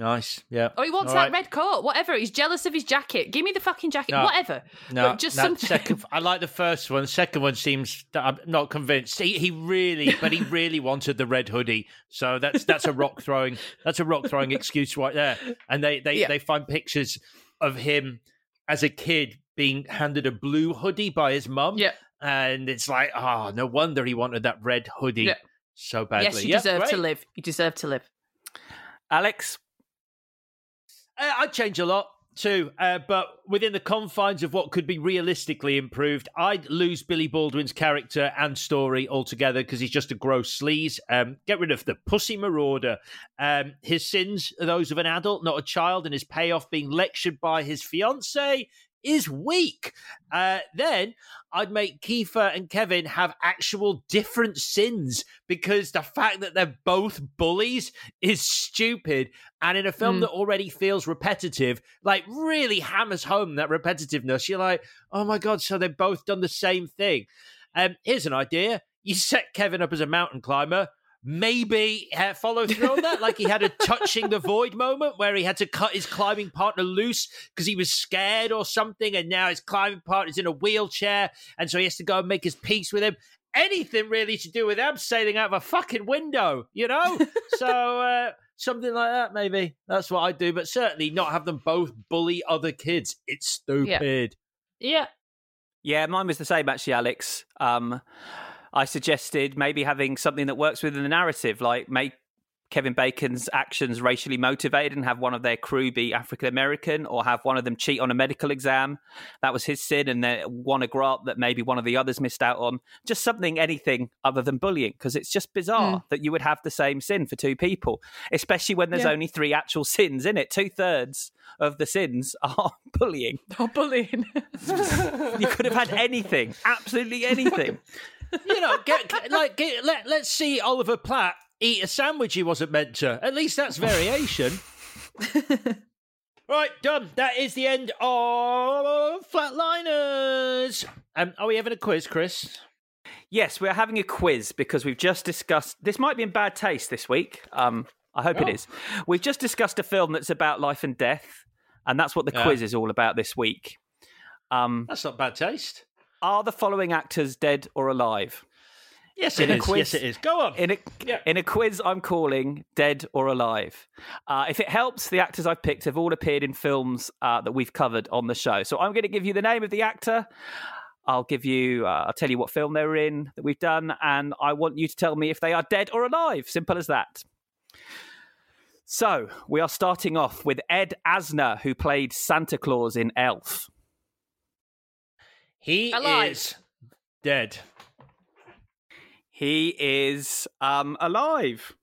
A: Nice, yeah.
I: Oh, he wants
A: All
I: that
A: right.
I: red coat, whatever. He's jealous of his jacket. Give me the fucking jacket,
A: No.
I: whatever.
A: No,
I: but just
A: that
I: something.
A: second. I like the first one. The second one seems. I'm not convinced. He, he really, *laughs* but he really wanted the red hoodie. So that's that's a rock throwing. That's a rock throwing excuse right there. And they they
I: Yeah.
A: they find pictures of him as a kid being handed a blue hoodie by his mum.
I: Yeah.
A: And it's like, oh, no wonder he wanted that red hoodie
I: Yeah.
A: so badly.
I: yes, you
A: Yeah,
I: deserve to live. You deserve to live.
H: Alex,
A: Uh, I'd change a lot too, uh, but within the confines of what could be realistically improved, I'd lose Billy Baldwin's character and story altogether because he's just a gross sleaze. Um, get rid of the pussy marauder. Um, his sins are those of an adult, not a child, and his payoff being lectured by his fiance is weak. Uh, then I'd make Kiefer and Kevin have actual different sins because the fact that they're both bullies is stupid. And in a film
I: Mm.
A: that already feels repetitive, like really hammers home that repetitiveness. You're like, oh my God, so they've both done the same thing. Um, here's an idea you set Kevin up as a mountain climber. Maybe uh, follow through on that, like he had a *laughs* touching the void moment where he had to cut his climbing partner loose because he was scared or something, and now his climbing partner's in a wheelchair, and so he has to go and make his peace with him. Anything really to do with abseiling out of a fucking window, you know? *laughs* so uh, something like that, maybe. That's what I'd do, but certainly not have them both bully other kids. It's stupid.
I: Yeah.
H: Yeah, mine was the same actually, Alex. Um, I suggested maybe having something that works within the narrative, like make Kevin Bacon's actions racially motivated and have one of their crew be African American or have one of them cheat on a medical exam. That was his sin, and then won a grant that maybe one of the others missed out on. Just something, anything other than bullying, because it's just bizarre
I: Mm.
H: that you would have the same sin for two people, especially when there's
I: Yeah.
H: only three actual sins in it. Two thirds of the sins *laughs* are bullying.
I: Oh, bullying. *laughs*
H: You could have had anything, absolutely anything. *laughs*
A: you know, get, get- like get, let let's see Oliver Platt eat a sandwich he wasn't meant to. At least that's variation. right, done. That is the end of Flatliners. Um, are we having a quiz, Chris?
H: Yes, we're having a quiz because we've just discussed. This might be in bad taste this week. Um, I hope
A: Oh.
H: it is. We've just discussed a film that's about life and death, and that's what the
A: Yeah.
H: quiz is all about this week. Um,
A: That's not bad taste.
H: Are the following actors dead or alive?
A: Yes, it
H: a quiz-
A: Yes, it is. Go on.
H: In a in a quiz, I'm calling dead or alive. Uh, if it helps, the actors I've picked have all appeared in films uh, that we've covered on the show. So I'm going to give you the name of the actor. I'll give you. Uh, I'll tell you what film they're in that we've done, and I want you to tell me if they are dead or alive. Simple as that. So we are starting off with Ed Asner, who played Santa Claus in Elf.
A: He
I: Alive.
A: is dead.
H: He is um, alive.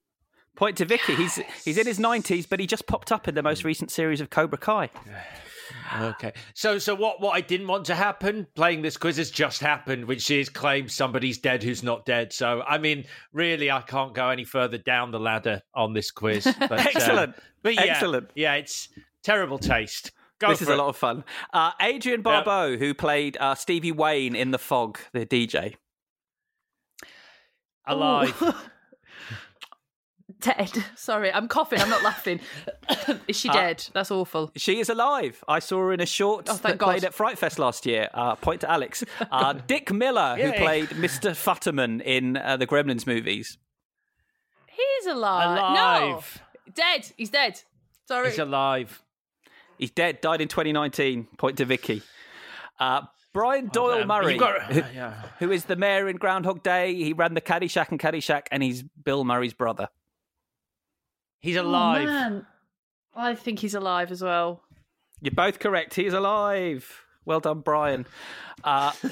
H: Point to Vicky. He's he's in his nineties, but he just popped up in the most recent series of Cobra Kai. *sighs*
A: Okay. So so what what I didn't want to happen playing this quiz has just happened, which is claim somebody's dead who's not dead. So I mean, really I can't go any further down the ladder on this quiz. *laughs* But, uh,
H: Excellent.
A: but yeah,
H: Excellent.
A: Yeah, it's terrible taste. Go
H: this is
A: it.
H: a lot of fun. Uh, Adrienne Barbeau, who played uh, Stevie Wayne in The Fog, the DJ.
A: Alive. *laughs*
I: Dead. Sorry, I'm coughing. I'm not laughing. *coughs* is she
H: Uh,
I: dead? That's awful.
H: She is alive. I saw her in a short
I: Oh,
H: that
I: thank
H: played at Fright Fest last year. Uh, point to Alex. *laughs* Uh, Dick Miller, who played Mr. Futterman in uh, the Gremlins movies.
I: He's alive.
A: Alive.
I: No. Dead. He's dead. Sorry.
A: He's alive.
H: He's dead. Died in 2019. Point to Vicky. Uh, Brian Doyle
A: damn.
H: Murray,
A: got-
H: who, *laughs*
A: yeah.
H: who is the mayor in Groundhog Day. He ran the Caddyshack and Caddyshack, and he's Bill Murray's brother.
A: He's
I: Oh,
A: alive.
I: man. I think he's alive as well.
H: You're both correct. He is alive. Well done, Brian. Uh, *laughs*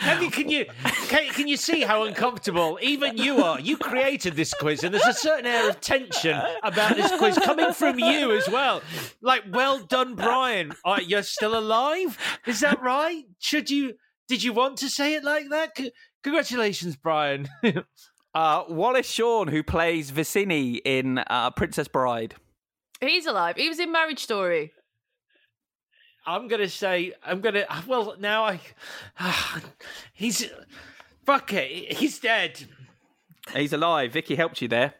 A: Have you, can you can, can you see how uncomfortable even you are? You created this quiz, and there's a certain air of tension about this quiz coming from you as well. Like, well done, Brian. Uh, you're still alive. Is that right? Should you? Did you want to say it like that? C- congratulations, Brian. *laughs*
H: uh, Wallace Shawn, who plays Vizzini in uh, Princess Bride.
I: He's alive. He was in Marriage Story.
A: I'm gonna say I'm gonna. Well, now I. *sighs* he's fuck it. He's dead.
H: He's alive. Vicky helped you there.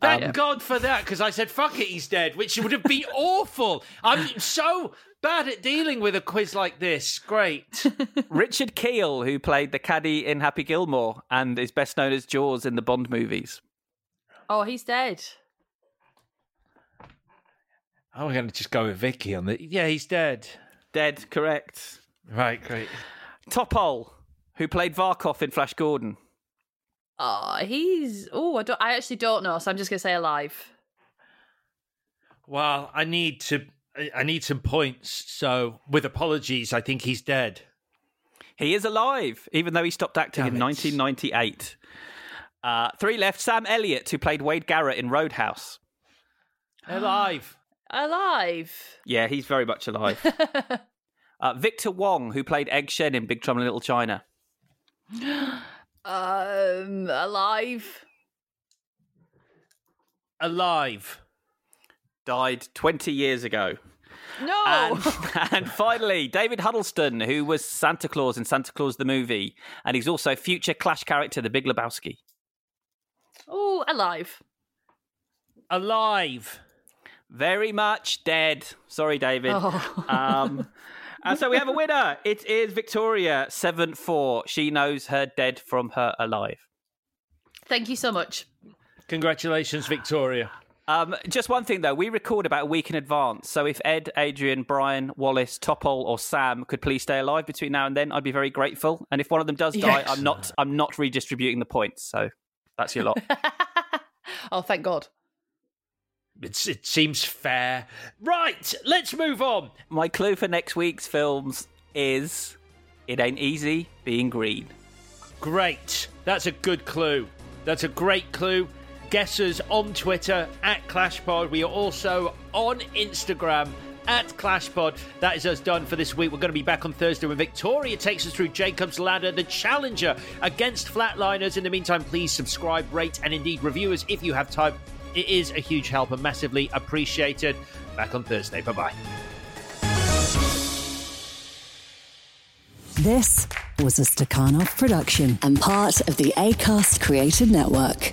A: Thank
H: Um,
A: God for that, because I said, fuck it, he's dead, which would have been *laughs* awful. I'm so bad at dealing with a quiz like this. Great. *laughs*
H: Richard Kiel, who played the caddy in Happy Gilmore and is best known as Jaws in the Bond movies.
I: Oh, he's dead.
A: Oh, we're going to just go with Vicky on the. Yeah, he's dead.
H: Dead, correct.
A: Right, great.
H: Topol, who played Zarkov in Flash Gordon.
I: Oh, he's. Oh, I don't. I actually don't know, so I'm just gonna say alive.
A: Well, I need to. I need some points. So, with apologies, I think he's dead.
H: He is alive, even though he stopped acting
A: Damn
H: in
A: it.
H: 1998. Uh, three left. Sam Elliott, who played Wade Garrett in Roadhouse.
A: Alive.
I: Alive.
H: Yeah, he's very much alive. *laughs* uh, Victor Wong, who played Egg Shen in Big Trouble in Little China.
I: Um, alive.
A: Alive.
H: Died 20 years ago.
I: No.
H: And, *laughs* and finally, David Huddleston, who was Santa Claus in Santa Claus the movie, and he's also future Clash character, The Big Lebowski.
I: Oh, alive.
A: Alive.
H: Very much dead. Sorry, David.
I: Oh.
H: Um, *laughs* and so we have a winner. It is Victoria, 7 4. She knows her dead from her alive.
I: Thank you so much.
A: Congratulations, Victoria.
H: Um, just one thing though, we record about a week in advance. So if Ed, Adrienne, Brian, Wallace, Topol, or Sam could please stay alive between now and then, I'd be very grateful. And if one of them does die,
I: Yes.
H: I'm not I'm not redistributing the points. So that's your lot. *laughs*
I: Oh, thank God.
A: It's, it seems fair. Right, let's move on.
H: My clue for next week's films is it ain't easy being green.
A: Great. That's a good clue. That's a great clue. Guess us on Twitter at ClashPod. We are also on Instagram at ClashPod. That is us done for this week. We're going to be back on Thursday when Victoria takes us through Jacob's Ladder, the challenger against Flatliners. In the meantime, please subscribe, rate, and indeed review us if you have time. It is a huge help and massively appreciated. Back on Thursday. Bye bye.
O: This was a Stakhanov production and part of the ACAST Creative Network.